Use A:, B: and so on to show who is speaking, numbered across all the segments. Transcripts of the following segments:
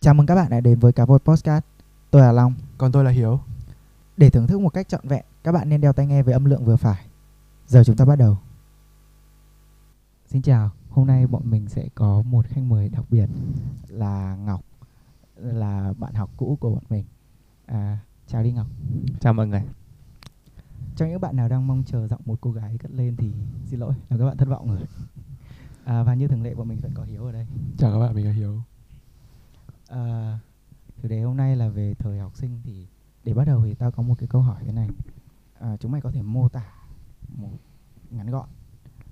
A: Chào mừng các bạn đã đến với Cá Vột Podcast. Tôi là Long.
B: Còn tôi là Hiếu.
A: Để thưởng thức một cách trọn vẹn, các bạn nên đeo tai nghe với âm lượng vừa phải. Giờ chúng ta bắt đầu. Xin chào, hôm nay bọn mình sẽ có một khách mời đặc biệt là Ngọc, là bạn học cũ của bọn mình. À, chào đi Ngọc.
C: Chào mọi người.
A: Cho những bạn nào đang mong chờ giọng một cô gái cất lên thì xin lỗi, là các bạn thất vọng rồi. À, và như thường lệ bọn mình vẫn có Hiếu ở đây.
B: Chào các bạn, mình là Hiếu.
A: À, chủ đề hôm nay là về thời học sinh thì để bắt đầu thì tao có một cái câu hỏi thế này. À, chúng mày có thể mô tả một ngắn gọn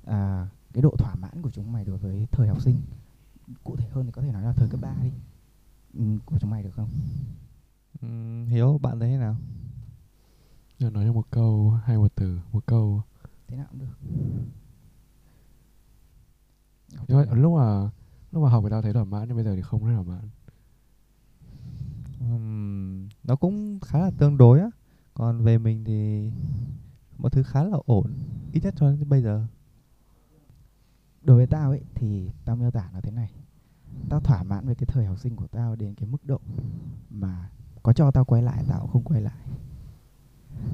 A: à, cái độ thỏa mãn của chúng mày đối với thời học sinh. Cụ thể hơn thì có thể nói là thời cấp 3 đi. Ừ, của chúng mày được không?
C: Uhm, Hiếu, bạn thấy thế nào?
B: Giờ nói cho một câu hay một từ, một câu.
A: Thế nào cũng được.
B: Nhưng mà lúc mà lúc mà học thì tao thấy thỏa mãn nhưng bây giờ thì không thấy thỏa mãn.
C: Uhm, nó cũng khá là tương đối á. Còn về mình thì mọi thứ khá là ổn, ít nhất cho đến bây giờ.
A: Đối với tao ấy thì tao miêu tả nó thế này. Tao thỏa mãn với cái thời học sinh của tao đến cái mức độ mà có cho tao quay lại tao cũng không quay lại.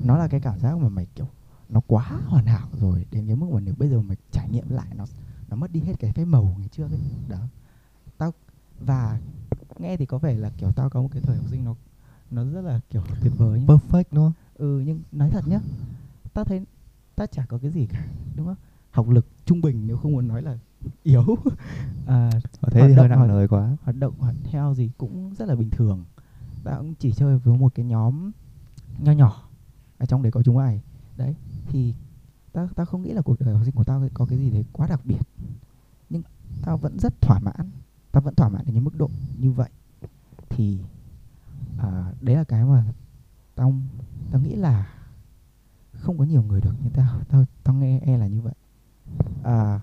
A: Nó là cái cảm giác mà mày kiểu nó quá hoàn hảo rồi đến cái mức mà nếu bây giờ mày trải nghiệm lại nó nó mất đi hết cái phép màu ngày trước ấy đó tao và nghe thì có vẻ là kiểu tao có một cái thời học sinh nó nó rất là kiểu tuyệt vời nhá.
C: Perfect đúng không?
A: ừ nhưng nói thật nhá tao thấy tao chả có cái gì cả đúng không học lực trung bình nếu không muốn nói là yếu à,
C: Ở thế thì hơi nặng lời quá.
A: hoạt động hoạt theo gì cũng rất là bình thường tao cũng chỉ chơi với một cái nhóm nho nhỏ ở trong đấy có chúng mày đấy thì tao tao không nghĩ là cuộc đời học sinh của tao có cái gì đấy quá đặc biệt nhưng tao vẫn rất thỏa mãn ta vẫn thỏa mãn ở những mức độ như vậy thì à, đấy là cái mà tao tao nghĩ là không có nhiều người được như tao tao tao nghe e là như vậy. À,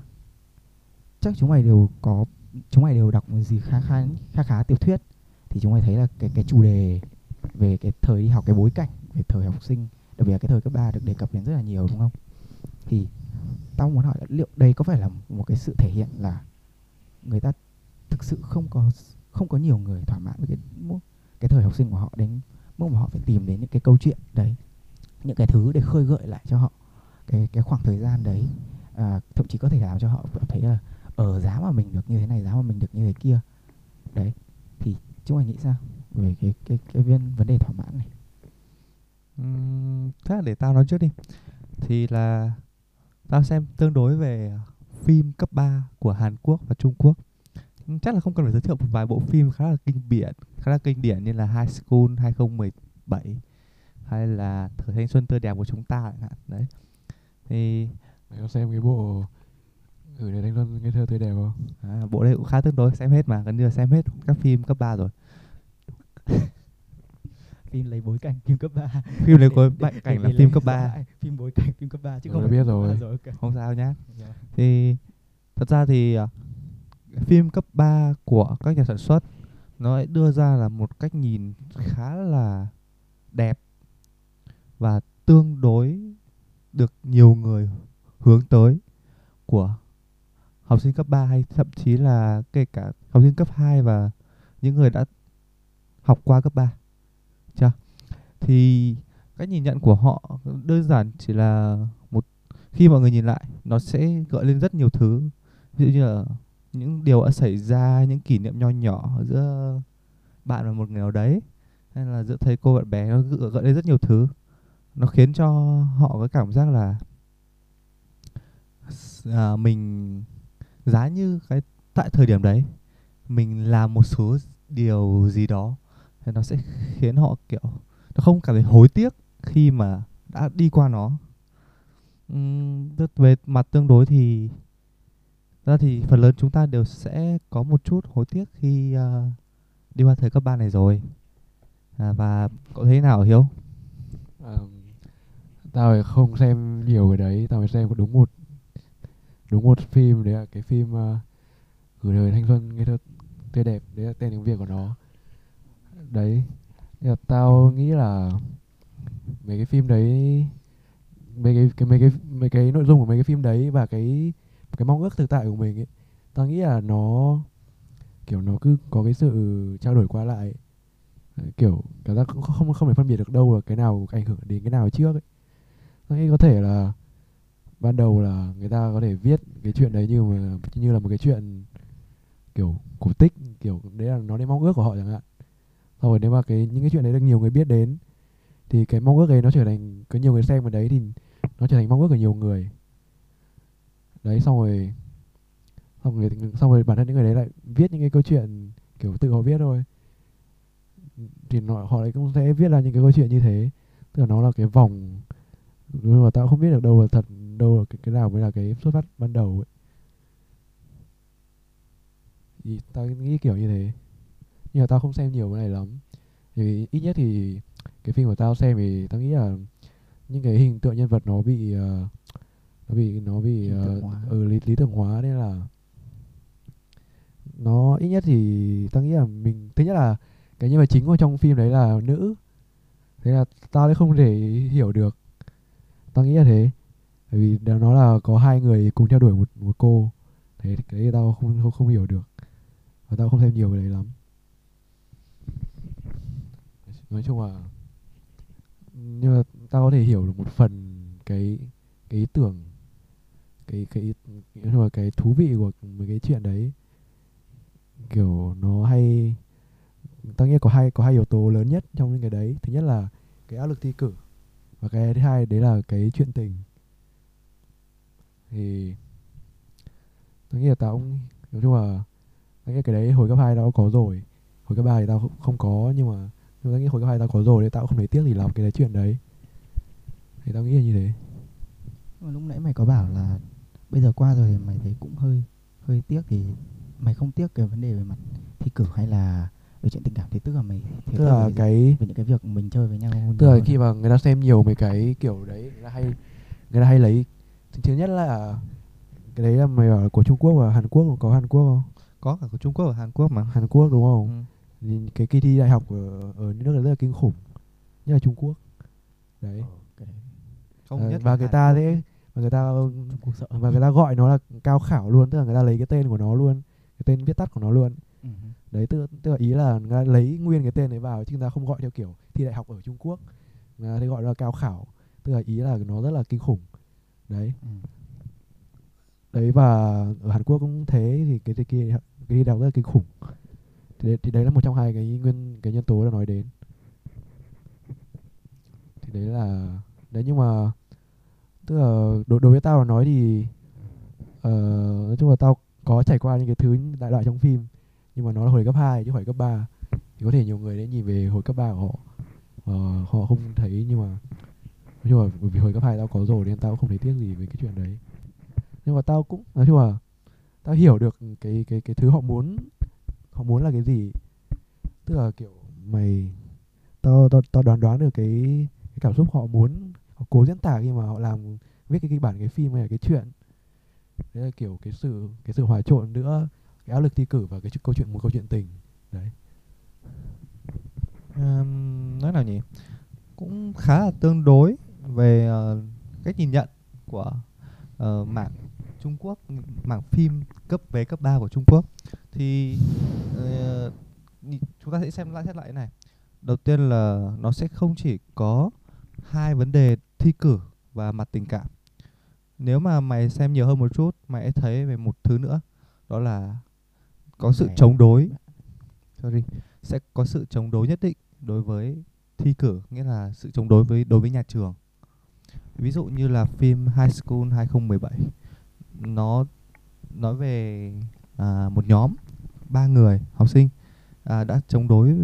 A: chắc chúng mày đều có chúng mày đều đọc một gì khá khá khá khá tiểu thuyết thì chúng mày thấy là cái cái chủ đề về cái thời đi học cái bối cảnh về thời học sinh đặc biệt là cái thời cấp 3 được đề cập đến rất là nhiều đúng không? Thì tao muốn hỏi là liệu đây có phải là một cái sự thể hiện là người ta thực sự không có không có nhiều người thỏa mãn với cái cái thời học sinh của họ đến mức mà họ phải tìm đến những cái câu chuyện đấy những cái thứ để khơi gợi lại cho họ cái cái khoảng thời gian đấy à, thậm chí có thể làm cho họ cảm thấy là ở giá mà mình được như thế này giá mà mình được như thế kia đấy thì chúng anh nghĩ sao về cái cái cái viên vấn đề thỏa mãn này
C: Uhm, thế là để tao nói trước đi. Thì là tao xem tương đối về phim cấp 3 của Hàn Quốc và Trung Quốc. Chắc là không cần phải giới thiệu một vài bộ phim khá là kinh điển, khá là kinh điển như là High School 2017 hay là Thời thanh xuân tươi đẹp của chúng ta chẳng hạn. Đấy. Thì
B: Mày có xem cái bộ gửi đến thanh xuân ngây thơ tươi đẹp không?
C: à, bộ đây cũng khá tương đối xem hết mà, gần như là xem hết các phim cấp 3 rồi.
A: phim lấy bối cảnh phim cấp 3
C: Phim có bệnh cảnh là phim cấp 3.
A: phim bối cảnh phim cấp 3 chứ không
B: biết rồi.
A: ba rồi ok.
C: Không sao nhá. Thì thật ra thì à, phim cấp 3 của các nhà sản xuất, nó lại đưa ra là một cách nhìn khá là đẹp và tương đối được nhiều người hướng tới của học sinh cấp 3 hay thậm chí là kể cả học sinh cấp 2 và những người đã học qua cấp 3. Chưa? Thì cách nhìn nhận của họ đơn giản chỉ là một, khi mọi người nhìn lại, nó sẽ gợi lên rất nhiều thứ ví dụ như là những điều đã xảy ra những kỷ niệm nho nhỏ giữa bạn và một người nào đấy hay là giữa thầy cô bạn bè nó gợi lên rất nhiều thứ. Nó khiến cho họ có cảm giác là à, mình giá như cái tại thời điểm đấy mình làm một số điều gì đó thì nó sẽ khiến họ kiểu nó không cảm thấy hối tiếc khi mà đã đi qua nó. Uhm, về mặt tương đối thì ra thì phần lớn chúng ta đều sẽ có một chút hối tiếc khi ờ, đi qua thời cấp 3 này rồi à, và cậu thấy thế nào Hiếu?
B: À, tao thì không xem nhiều cái đấy, tao mới xem đúng một đúng một phim đấy là cái phim uh, gửi lời thanh xuân ngây thơ tươi đẹp đấy là tên tiếng Việt của nó. Đấy. là tao nghĩ là mấy cái phim đấy mấy cái cái mấy cái mấy cái nội dung của mấy cái phim đấy và cái cái mong ước thực tại của mình ấy. Tao nghĩ là nó, kiểu, nó cứ có cái sự trao đổi qua lại. Kiểu, cảm giác cũng không không thể phân biệt được đâu là cái nào ảnh hưởng đến cái nào trước ấy. tao nghĩ có thể là ban đầu là người ta có thể viết cái chuyện đấy như mà, như là một cái chuyện, kiểu, cổ tích, kiểu, đấy là nó đến mong ước của họ chẳng hạn. Sau rồi nếu mà cái, những cái chuyện đấy được nhiều người biết đến, thì cái mong ước ấy nó trở thành, có nhiều người xem vào đấy thì nó trở thành mong ước của nhiều người đấy xong rồi xong rồi xong rồi bản thân những người đấy lại viết những cái câu chuyện kiểu tự họ viết thôi. Thì họ họ lại cũng sẽ viết ra những cái câu chuyện như thế. Tức là nó là cái vòng nhưng mà tao không biết được đâu là thật đâu là cái, cái nào mới là cái xuất phát ban đầu ấy. Thì tao nghĩ kiểu như thế. Nhưng mà tao không xem nhiều cái này lắm. Thì ít nhất thì cái phim của tao xem thì tao nghĩ là những cái hình tượng nhân vật nó bị uh, nó bị nó bị uh, ừ, lý, lý tưởng hóa nên là nó ít nhất thì tao nghĩ là mình thứ nhất là cái nhân vật chính của trong phim đấy là nữ. Thế là tao lại không thể hiểu được. Tao nghĩ là thế. Bởi vì nó là có hai người cùng theo đuổi một một cô. Thế cái đấy tao không không không hiểu được. Và tao không xem nhiều cái đấy lắm. Nói chung là nhưng mà tao có thể hiểu được một phần cái cái ý tưởng cái cái nghĩa là cái thú vị của mấy cái chuyện đấy. Kiểu nó hay tao nghĩ có hai có hai yếu tố lớn nhất trong những cái đấy. Thứ nhất là cái áp lực thi cử và cái thứ hai đấy là cái chuyện tình. Thì tao nghĩ là tao cũng nói chung là tao nghĩ cái đấy hồi cấp hai tao có rồi. Hồi cấp ba thì tao không, có nhưng mà nhưng mà tao nghĩ hồi cấp hai tao có rồi nên tao cũng không thấy tiếc gì làm cái đấy chuyện đấy. Thì tao nghĩ là như thế.
A: Mà lúc nãy mày có bảo là bây giờ qua rồi thì mày thấy cũng hơi hơi tiếc thì mày không tiếc cái vấn đề về mặt thi cử hay là về chuyện tình cảm thì tức là mày thiếu
B: tức là
A: về,
B: cái
A: về những cái việc mình chơi với nhau
B: tức là khi mà người ta xem nhiều mấy cái kiểu đấy người ta hay người ta hay lấy thứ nhất là cái đấy là mày bảo là của Trung Quốc và Hàn Quốc có Hàn Quốc không?
C: Có cả của Trung Quốc và Hàn Quốc mà.
B: Hàn Quốc đúng không?
C: Ừ.
B: Nhìn cái kỳ thi đại học ở ở nước này rất là kinh khủng nhất là Trung Quốc. Đấy.
A: Đấy
C: không
B: Ờ,
C: nhất
B: và người
C: Hàn
B: ta
C: Quốc.
B: thế và người ta và người ta gọi nó là cao khảo luôn tức là người ta lấy cái tên của nó luôn cái tên viết tắt của nó luôn.
A: Ừ.
B: đấy tức, tức là ý là người ta lấy nguyên cái tên đấy vào chứ người ta không gọi theo kiểu thi đại học ở Trung Quốc. Người ta gọi là cao khảo tức là ý là nó rất là kinh khủng. Đấy.
A: Ừ.
B: đấy và ở Hàn Quốc cũng thế thì cái cái kia cái đại học rất là kinh khủng. Thì, đấy- thì đấy là một trong hai cái nguyên cái nhân tố đã nói đến. Thì đấy là đấy nhưng mà tức là đối, đối với tao mà nói thì uh, nói chung là tao có trải qua những cái thứ đại loại trong phim nhưng mà nó là hồi cấp 2 chứ không phải cấp 3 thì có thể nhiều người đã nhìn về hồi cấp 3 của họ. Uh, họ không thấy nhưng mà nói chung là bởi vì hồi cấp 2 tao có rồi nên tao cũng không thấy tiếc gì về cái chuyện đấy. Nhưng mà tao cũng nói chung là tao hiểu được cái cái cái thứ họ muốn họ muốn là cái gì. Tức là kiểu mày tao tao tao đoán đoán được cái, cái cảm xúc họ muốn họ cố diễn tả khi mà họ làm viết cái kịch bản cái phim hay là cái chuyện. Đấy là kiểu cái sự cái sự hòa trộn nữa cái áp lực thi cử và cái câu chuyện một câu chuyện tình. Đấy.
C: Ừm, nói nào nhỉ? Cũng khá là tương đối về uh, cách nhìn nhận của ờ, uh, mạng Trung Quốc mảng phim cấp về cấp 3 của Trung Quốc. Thì uh, chúng ta sẽ xem lại xét lại này. Đầu tiên là nó sẽ không chỉ có hai vấn đề thi cử và mặt tình cảm. Nếu mà mày xem nhiều hơn một chút mày sẽ thấy về một thứ nữa đó là có sự chống đối. sorry sẽ có sự chống đối nhất định đối với thi cử nghĩa là sự chống đối với đối với nhà trường. Ví dụ như là phim High School 2017 nó nói về à, một nhóm ba người học sinh à, đã chống đối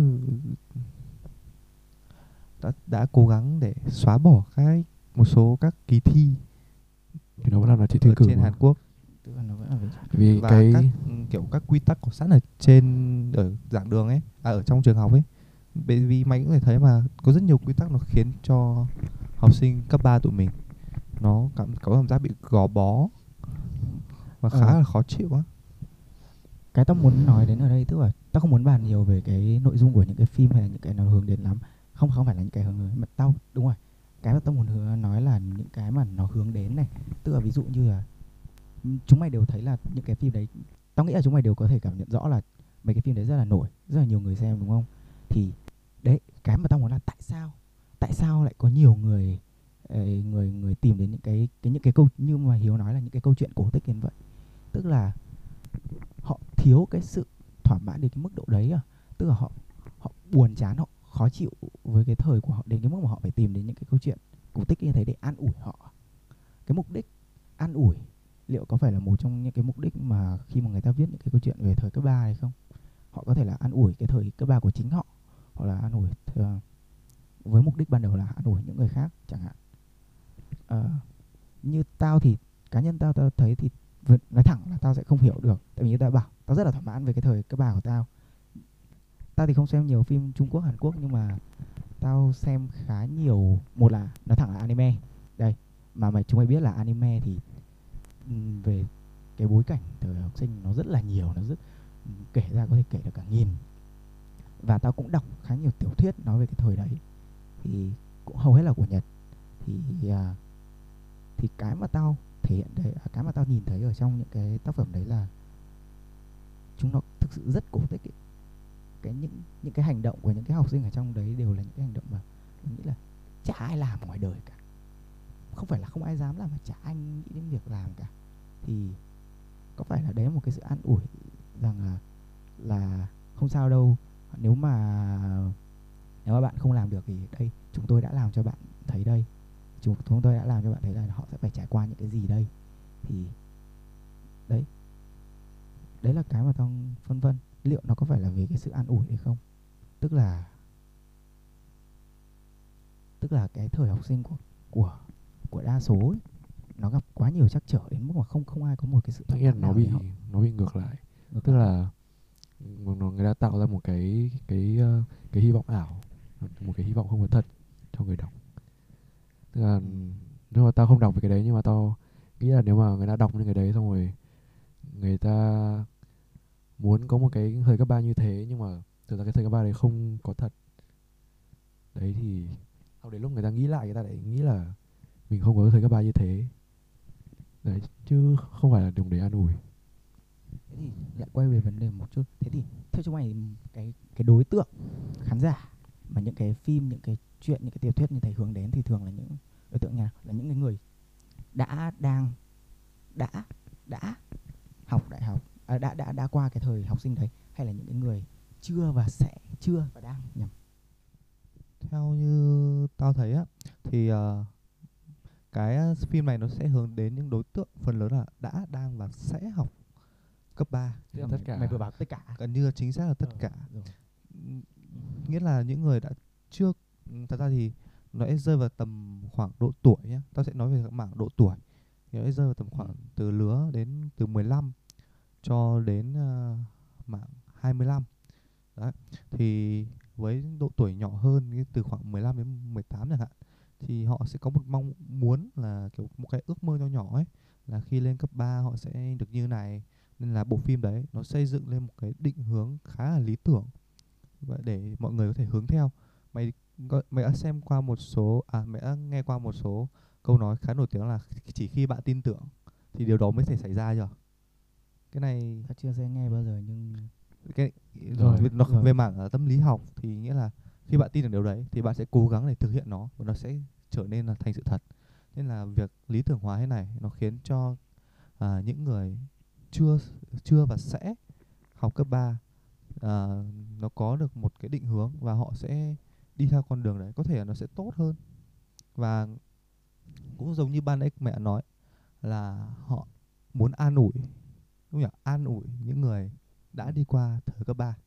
C: đã, đã cố gắng để xóa bỏ cái một số các kỳ thi
B: thì nó vẫn là thi
C: ở
B: cử
C: trên
B: mà.
C: Hàn Quốc.
A: Tức là nó vẫn là về
B: vì
C: và
B: cái
C: các ừ, kiểu các quy tắc có sẵn ở trên ở giảng đường ấy à, ở trong trường học ấy. Bởi vì mày cũng thể thấy mà có rất nhiều quy tắc nó khiến cho học sinh cấp 3 tụi mình nó cảm có cảm giác bị gò bó và khá
A: Ờ.
C: là khó chịu á.
A: Cái tao muốn nói đến ở đây tức là tao không muốn bàn nhiều về cái nội dung của những cái phim hay là những cái nào hướng đến lắm không không phải là những cái hướng mà tao đúng rồi. Cái mà tao muốn hứa nói là những cái mà nó hướng đến này. Tức là ví dụ như là chúng mày đều thấy là những cái phim đấy, tao nghĩ là chúng mày đều có thể cảm nhận rõ là mấy cái phim đấy rất là nổi, rất là nhiều người xem, đúng không? Thì, đấy, cái mà tao muốn là tại sao? Tại sao lại có nhiều người ờ, người người tìm đến những cái cái, những cái câu, như mà hiếu nói là những cái câu chuyện cổ tích như vậy. Tức là họ thiếu cái sự thỏa mãn đến cái mức độ đấy à. Tức là họ họ buồn chán, họ khó chịu với cái thời của họ đến cái mức mà họ phải tìm đến những cái câu chuyện cổ tích như thế để an ủi họ. Cái mục đích an ủi liệu có phải là một trong những cái mục đích mà khi mà người ta viết những cái câu chuyện về thời cấp 3 hay không? Họ có thể là an ủi cái thời cấp 3 của chính họ hoặc là an ủi th- với mục đích ban đầu là an ủi những người khác chẳng hạn. À, như tao thì cá nhân tao tao thấy thì nói thẳng là tao sẽ không hiểu được tại vì như tao bảo tao rất là thỏa mãn về cái thời cấp ba của tao tao thì không xem nhiều phim Trung Quốc Hàn Quốc nhưng mà tao xem khá nhiều. Một là nó thẳng là anime. Đây mà mày chúng mày biết là anime thì về cái bối cảnh thời học sinh nó rất là nhiều nó rất kể ra có thể kể được cả nghìn. Và tao cũng đọc khá nhiều tiểu thuyết nói về cái thời đấy. Thì cũng hầu hết là của Nhật. Thì à, thì cái mà tao thể hiện đấy à, cái mà tao nhìn thấy ở trong những cái tác phẩm đấy là chúng nó thực sự rất cổ tích ấy cái những những cái hành động của những cái học sinh ở trong đấy đều là những cái hành động mà mình nghĩ là chả ai làm ngoài đời cả. Không phải là không ai dám làm mà chả ai nghĩ đến việc làm cả. Thì có phải là đấy là một cái sự an ủi rằng là là không sao đâu, nếu mà nếu mà bạn không làm được thì đây, chúng tôi đã làm cho bạn thấy đây. Chúng chúng tôi đã làm cho bạn thấy là họ sẽ phải trải qua những cái gì đây. Thì, đấy. Đấy là cái mà tao phân vân liệu nó có phải là vì cái sự an ủi hay không? Tức là tức là cái thời học sinh của của của đa số ấy, nó gặp quá nhiều trắc trở đến mức mà không không ai có một cái sự
B: tất nhiên nó bị
A: họ.
B: nó bị ngược lại.
A: Ngược
B: tức
A: lại.
B: là nó nó- người ta tạo ra một cái cái ờ, cái hy vọng ảo một cái hy vọng không có thật cho người đọc. Tức là nếu mà tao không đọc về cái đấy nhưng mà tao nghĩ là nếu mà người ta đọc những cái đấy xong rồi người ta muốn có một cái thời cấp ba như thế, nhưng mà thực ra cái thời cấp ba đấy không có thật. Đấy thì sau đến lúc người ta nghĩ lại, người ta lại nghĩ là mình không có cái thời cấp ba như thế. Đấy, chứ không phải là dùng để an ủi.
A: Thế thì lại quay về vấn đề một chút. Thế thì theo chúng mày, cái cái đối tượng, khán giả mà những cái phim, những cái chuyện, những cái tiểu thuyết như thầy hướng đến thì thường là những đối tượng nào là những cái người đã đang, đã đã học đại học à, đã đã đã qua cái thời học sinh đấy hay là những cái người chưa và sẽ chưa và đang nhầm?
C: Theo như tao thấy á thì ờ, cái ờ, phim này nó sẽ hướng đến những đối tượng phần lớn là đã đang và sẽ học cấp 3
A: Tức là
B: tất cả.
A: mày vừa bảo tất cả.
C: Gần như là chính xác là tất
A: Ờ,
C: cả.
A: rồi.
C: Nghĩa là những người đã chưa ừm, thật ra thì nó sẽ rơi vào tầm khoảng độ tuổi nhá. Tao sẽ nói về mảng độ tuổi. Thì nó sẽ rơi vào tầm khoảng
A: Ừ.
C: từ lứa đến từ 15 cho đến uh, mạng 25 đấy thì với độ tuổi nhỏ hơn từ khoảng 15 đến 18 chẳng hạn thì họ sẽ có một mong muốn là kiểu một cái ước mơ nho nhỏ ấy là khi lên cấp 3 họ sẽ được như này nên là bộ phim đấy nó xây dựng lên một cái định hướng khá là lý tưởng. Và để mọi người có thể hướng theo. Mày mày đã xem qua một số à mày đã nghe qua một số câu nói khá nổi tiếng là chỉ khi bạn tin tưởng thì điều đó mới thể xảy ra chưa? Cái này
A: ta chưa sẽ nghe bao giờ nhưng
C: cái
B: Rồi,
C: về, nó
A: rồi.
C: về mảng tâm lý học thì nghĩa là khi bạn tin được điều đấy thì bạn sẽ cố gắng để thực hiện nó và nó sẽ trở nên là thành sự thật. Nên là việc lý tưởng hóa thế này nó khiến cho à, những người chưa chưa và sẽ học cấp 3 à, nó có được một cái định hướng và họ sẽ đi theo con đường đấy. Có thể là nó sẽ tốt hơn. Và cũng giống như ban nãy mẹ nói là họ muốn an ủi đúng nhỉ an ủi những người đã đi qua thời cấp 3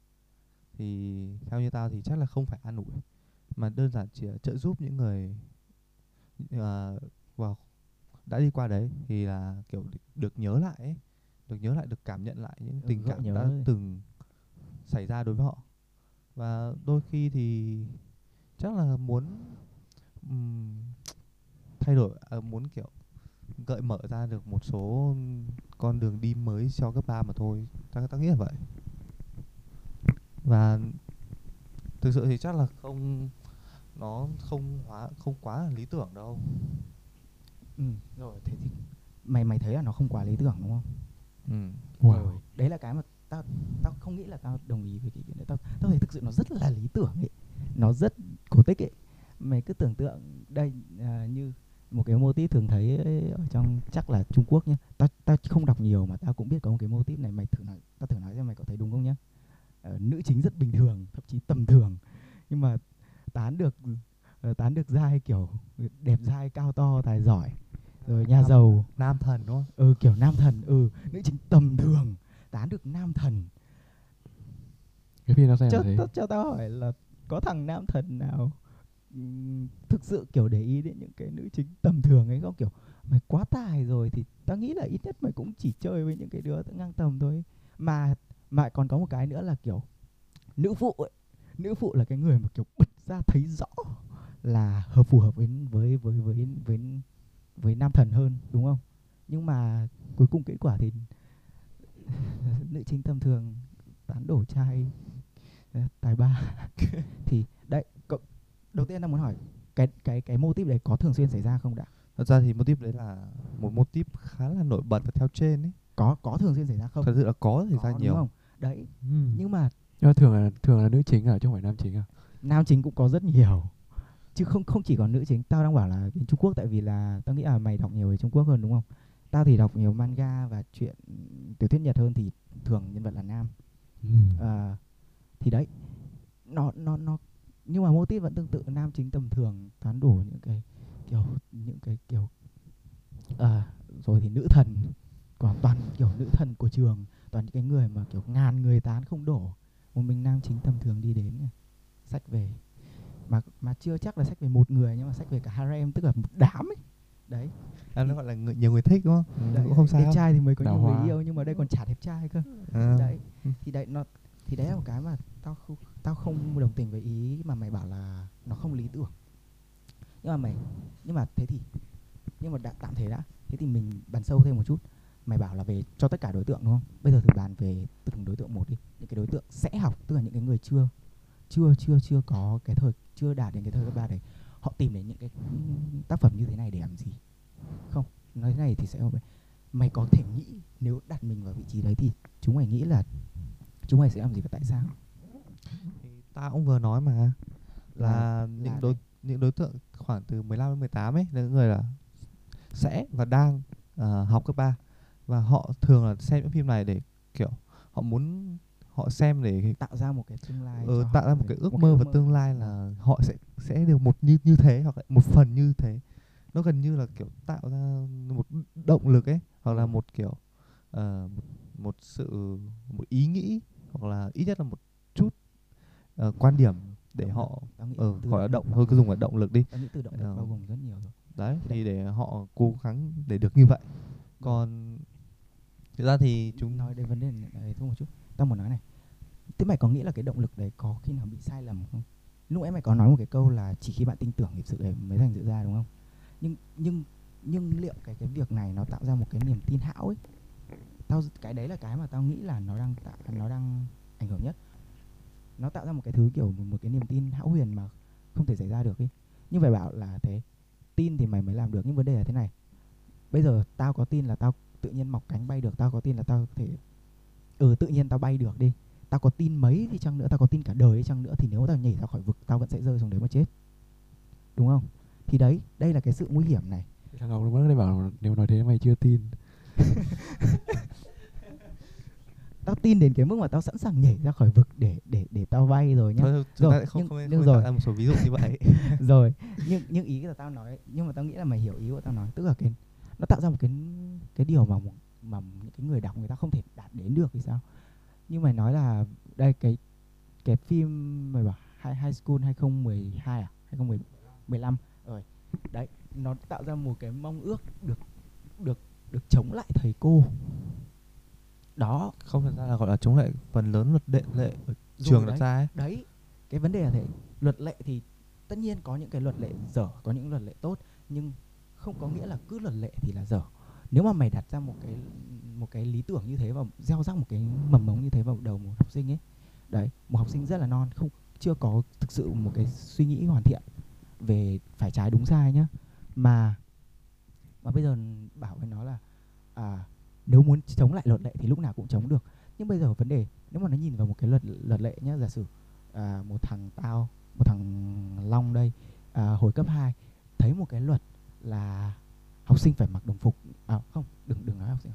C: thì theo như tao thì chắc là không phải an ủi mà đơn giản chỉ là trợ giúp những người uh, vào đã đi qua đấy. Thì là kiểu được nhớ lại ấy, được nhớ lại được cảm nhận lại những tình cảm đã
A: ấy.
C: từng xảy ra đối với họ. Và đôi khi thì chắc là muốn ừm, thay đổi à, muốn kiểu gợi mở ra được một số con đường đi mới cho cấp 3 mà thôi. Ta ta nghĩ là vậy. Và thực sự thì chắc là không nó không hóa không quá là lý tưởng đâu.
A: Ừ, rồi thế thì mày mày thấy là nó không quá lý tưởng đúng không?
C: Ừ.
B: wow.
A: Rồi đấy là cái mà tao tao không nghĩ là tao đồng ý với cái chuyện đấy. Tao tao thấy thực sự nó rất là lý tưởng ấy. Nó rất cổ tích ấy. Mày cứ tưởng tượng đây à, như một cái mô típ thường thấy ấy ở trong chắc là Trung Quốc nhá. Tao tao không đọc nhiều mà tao cũng biết có một cái mô típ này mày thử nói tao thử nói xem mày có thấy đúng không nhá. Ờ, nữ chính rất bình thường thậm chí tầm thường. Nhưng mà tán được ờ, tán được giai kiểu đẹp giai cao to tài giỏi. Rồi nhà
C: Nam-
A: giàu.
C: nam thần đúng không?
A: Ừ kiểu nam thần ừ nữ chính tầm thường tán được nam thần.
B: Cái phim nó xem
A: cho,
B: là
A: cho, cho tao hỏi là có thằng nam thần nào thực sự kiểu để ý đến những cái nữ chính tầm thường ấy không kiểu, mày quá tài rồi thì tao nghĩ là ít nhất mày cũng chỉ chơi với những cái đứa ngang tầm thôi. Mà mà còn có một cái nữa là kiểu nữ phụ ấy, nữ phụ là cái người mà kiểu bật ra thấy rõ là hợp, phù hợp với với với với với với nam thần hơn, đúng không? Nhưng mà cuối cùng kết quả thì nữ chính tầm thường tán đổ trai ờ, tài ba. Thì, đấy đầu tiên tao muốn hỏi cái cái cái mô típ đấy có thường xuyên xảy ra không đã?
C: Thật ra thì mô típ đấy là một mô típ khá là nổi bật và theo trên ấy.
A: Có có thường xuyên xảy ra không?
C: Thật sự là có xảy ra
A: đúng
C: nhiều.
A: không? Đấy
B: ừ.
A: nhưng mà
B: nhưng mà thường là thường là nữ chính à chứ không phải nam chính à?
A: Nam chính cũng có rất nhiều. Chứ không không chỉ có nữ chính tao đang bảo là bên Trung Quốc tại vì là tao nghĩ là mày đọc nhiều về Trung Quốc hơn đúng không? Tao thì đọc nhiều manga và chuyện tiểu thuyết Nhật hơn thì thường nhân vật là nam.
B: Ừ.
A: Ờ, thì đấy nó nó nó nhưng mà mô típ vẫn tương tự nam chính tầm thường tán đổ những cái kiểu những cái kiểu Ờ, rồi thì nữ thần còn toàn kiểu nữ thần của trường toàn những cái người mà kiểu ngàn người tán không đổ. Một mình nam chính tầm thường đi đến này, sách về mà mà chưa chắc là sách về một người nhưng mà sách về cả harem tức là một đám ấy. Đấy.
C: À, nó gọi là người, nhiều người thích đúng không? Ừ,
A: đấy,
C: cũng không sao.
A: đẹp trai thì mới có
B: Đào
A: nhiều người
B: hoa.
A: yêu nhưng mà đây còn chả đẹp trai cơ.
C: À,
A: đấy. Thì đấy nó thì đấy là một cái mà tao không tao không đồng tình với ý mà mày bảo là nó không lý tưởng. Nhưng mà mày nhưng mà thế thì nhưng mà đã, tạm thế đã. Thế thì mình bàn sâu thêm một chút. Mày bảo là về cho tất cả đối tượng đúng không? Bây giờ thử bàn về từng đối tượng một đi. Những cái đối tượng sẽ học tức là những cái người chưa chưa chưa chưa có cái thời chưa đạt đến cái thời cấp ba đấy họ tìm đến những cái tác phẩm như thế này để làm gì? Không nói thế này thì sẽ không mày có thể nghĩ nếu đặt mình vào vị trí đấy thì chúng mày nghĩ là chúng mày sẽ làm gì và tại sao
C: thì ta cũng vừa nói mà là,
A: Là-
C: những
A: là
C: đối
A: này.
C: những đối tượng khoảng từ 15 đến 18 ấy là những người là sẽ và đang ờ, học cấp 3 và họ thường là xem những phim này để kiểu họ muốn họ xem để
A: tạo ra một cái tương lai cho
C: tạo ra một cái ước mơ và tương lai là họ sẽ sẽ được một như như thế hoặc một phần như thế nó gần như là kiểu tạo ra một động lực ấy hoặc là
A: Ừ.
C: một kiểu ờ, một, một sự một ý nghĩ hoặc là ít nhất là một chút ờ, quan điểm để
A: Động
C: họ
A: Tao nghĩ
C: ờ, gọi là
A: động bao
C: cứ dùng là động lực đi.
A: Tao nghĩ từ động lực
C: Ờ.
A: bao gồm rất nhiều rồi.
C: Đấy thì để họ cố gắng để được như vậy. Còn thực ra thì chúng
A: nói đến vấn đề này thôi một chút. Tao muốn nói này. Thế mày có nghĩ là cái động lực đấy có khi nào bị sai lầm không? Lúc ấy mày có nói một cái câu là chỉ khi bạn tin tưởng thì sự đấy mới thành sự ra đúng không? Nhưng nhưng nhưng liệu cái cái việc này nó tạo ra một cái niềm tin hão ấy tao cái đấy là cái mà tao nghĩ là nó đang tạo nó đang ảnh hưởng nhất. Nó tạo ra một cái thứ kiểu một, một cái niềm tin hão huyền mà không thể xảy ra được ấy nhưng phải bảo là thế tin thì mày mới làm được nhưng vấn đề là thế này. Bây giờ tao có tin là tao tự nhiên mọc cánh bay được tao có tin là tao có thể ừ tự nhiên tao bay được đi. Tao có tin mấy đi chăng nữa tao có tin cả đời đi chăng nữa thì nếu tao nhảy ra khỏi vực tao vẫn sẽ rơi xuống đấy mà chết. Đúng không? Thì đấy đây là cái sự nguy hiểm này.
B: Thằng ngọc nó mới đây bảo nếu nói thế mày chưa tin.
A: tao tin đến cái mức mà tao sẵn sàng nhảy ra khỏi vực để để để tao bay rồi nhá.
C: Thôi chúng
A: Rồi,
C: ta không
A: nhưng-
C: không,
A: nhưng
C: không
A: rồi.
C: một số ví dụ như vậy.
A: Rồi nhưng nhưng ý là tao nói nhưng mà tao nghĩ là mày hiểu ý của tao nói. Tức là cái nó tạo ra một cái cái điều mà mà những cái người đọc người ta không thể đạt đến được thì sao? Như mày nói là đây cái cái phim mày bảo high, high school 2012 à? 2015 rồi đấy nó tạo ra một cái mong ước được được được chống lại thầy cô. Đó.
C: Không thật ra là gọi là chống lại phần lớn luật đệ lệ ở trường đặt ra ấy.
A: Đấy cái vấn đề là thế luật lệ thì tất nhiên có những cái luật lệ dở có những luật lệ tốt nhưng không có nghĩa là cứ luật lệ thì là dở. Nếu mà mày đặt ra một cái một cái lý tưởng như thế và gieo rắc một cái mầm mống như thế vào đầu một học sinh ấy đấy một học sinh rất là non không chưa có thực sự một cái suy nghĩ hoàn thiện về phải trái đúng sai nhá mà mà bây giờ bảo với nó là à, nếu muốn chống lại luật lệ thì lúc nào cũng chống được. Nhưng bây giờ vấn đề nếu mà nó nhìn vào một cái luật luật lệ nhá giả sử à, một thằng tao một thằng long đây à, hồi cấp 2 thấy một cái luật là học sinh phải mặc đồng phục à, không đừng đừng nói học sinh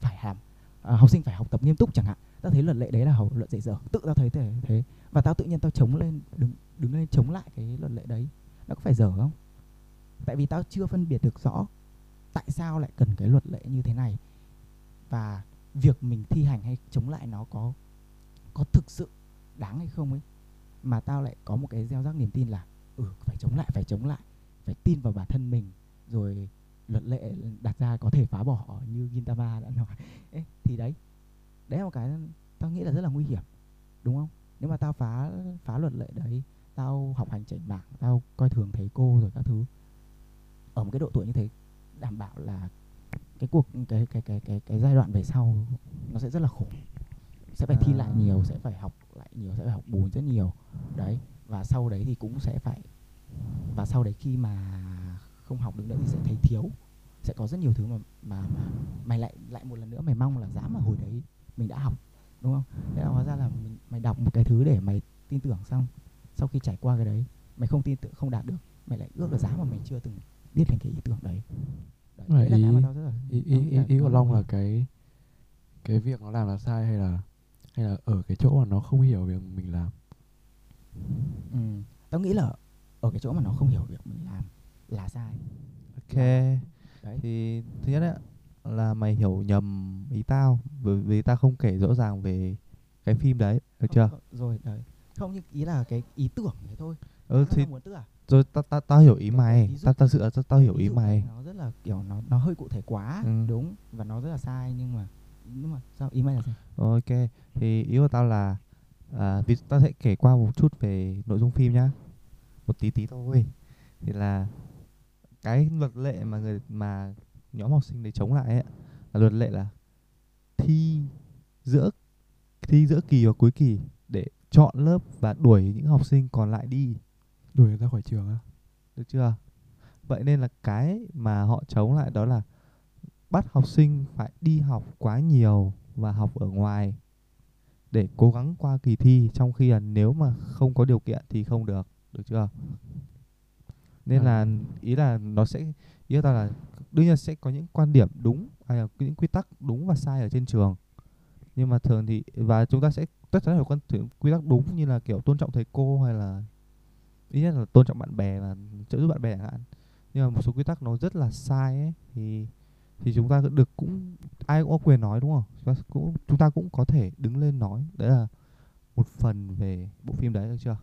A: phải hàm à, học sinh phải học tập nghiêm túc chẳng hạn. Tao thấy luật lệ đấy là học luật dạy dở tự tao thấy thế, thế. Và tao tự nhiên tao chống lên đứng đứng lên chống lại cái luật lệ đấy. Nó có phải dở không? Tại vì tao chưa phân biệt được rõ tại sao lại cần cái luật lệ như thế này? Và việc mình thi hành hay chống lại nó có có thực sự đáng hay không ấy? Mà tao lại có một cái gieo rắc niềm tin là ừ phải chống lại phải chống lại phải tin vào bản thân mình. Rồi luật lệ đặt ra có thể phá bỏ như Gintama đã nói. Ê, thì đấy đấy là một cái tao nghĩ là rất là nguy hiểm đúng không? Nếu mà tao phá phá luật lệ đấy tao học hành chảnh mảng tao coi thường thầy cô rồi các thứ ở một cái độ tuổi như thế đảm bảo là cái cuộc cái cái cái cái cái giai đoạn về sau nó sẽ rất là khổ sẽ phải thi lại
C: À.
A: nhiều sẽ phải học lại nhiều sẽ phải học bù rất nhiều. Đấy và sau đấy thì cũng sẽ phải và sau đấy khi mà không học được nữa thì sẽ thấy thiếu. Sẽ có rất nhiều thứ mà mà mà mày lại lại một lần nữa mày mong là dám mà hồi đấy mình đã học đúng không? Thế là hóa ra là mình, mày đọc một cái thứ để mày tin tưởng xong sau khi trải qua cái đấy mày không tin tưởng không đạt được mày lại ước là dám mà mình chưa từng biết đến cái ý tưởng đấy. Đấy, đấy là cái mà
B: ý-
A: tao rất là
B: ý ý ý, ý của long là cái cái việc nó làm là sai hay là hay là ở cái chỗ mà nó không hiểu việc mình làm?
A: Ừ. tao nghĩ là ở cái chỗ mà nó không hiểu việc mình làm là sai.
C: Ok.
A: Đấy.
C: Thì thứ nhất ấy, là mày hiểu nhầm ý tao bởi vì tao không kể rõ ràng về cái phim đấy được
A: Không,
C: chưa?
A: rồi đấy. Không nhưng ý là cái ý tưởng thế thôi
C: ừ thì
A: muốn tức à?
C: rồi tao tao tao hiểu ý mày.
A: dụ-
C: tao tao sự là tao, tao hiểu ý
A: dụ
C: mày.
A: nó rất là kiểu nó nó hơi cụ thể quá
C: Ừ.
A: đúng và nó rất là sai nhưng mà nhưng mà sao ý mày là gì?
C: Ok thì ý của tao là à, ví tao sẽ kể qua một chút về nội dung phim nhá. Một tí tí thôi. Thì là cái luật lệ mà người mà nhóm học sinh đấy chống lại ấy là luật lệ là thi giữa thi giữa kỳ và cuối kỳ để chọn lớp và đuổi những học sinh còn lại đi
B: đuổi người ra khỏi trường á.
C: Được chưa? Vậy nên là cái mà họ chống lại đó là bắt học sinh phải đi học quá nhiều và học ở ngoài để cố gắng qua kỳ thi trong khi là nếu mà không có điều kiện thì không được. Được chưa? Nên là ý là nó sẽ ý ta là đương nhiên sẽ có những quan điểm đúng hay là những quy tắc đúng và sai ở trên trường. Nhưng mà thường thì và chúng ta sẽ tất chắn phải quan quy tắc đúng như là kiểu tôn trọng thầy cô hay là ít nhất là tôn trọng bạn bè và trợ giúp bạn bè chẳng hạn. Nhưng mà một số quy tắc nó rất là sai ấy thì thì chúng ta được cũng ai cũng có quyền nói đúng không? Chúng ta cũng chúng ta cũng có thể đứng lên nói. Đấy là một phần về bộ phim đấy được chưa?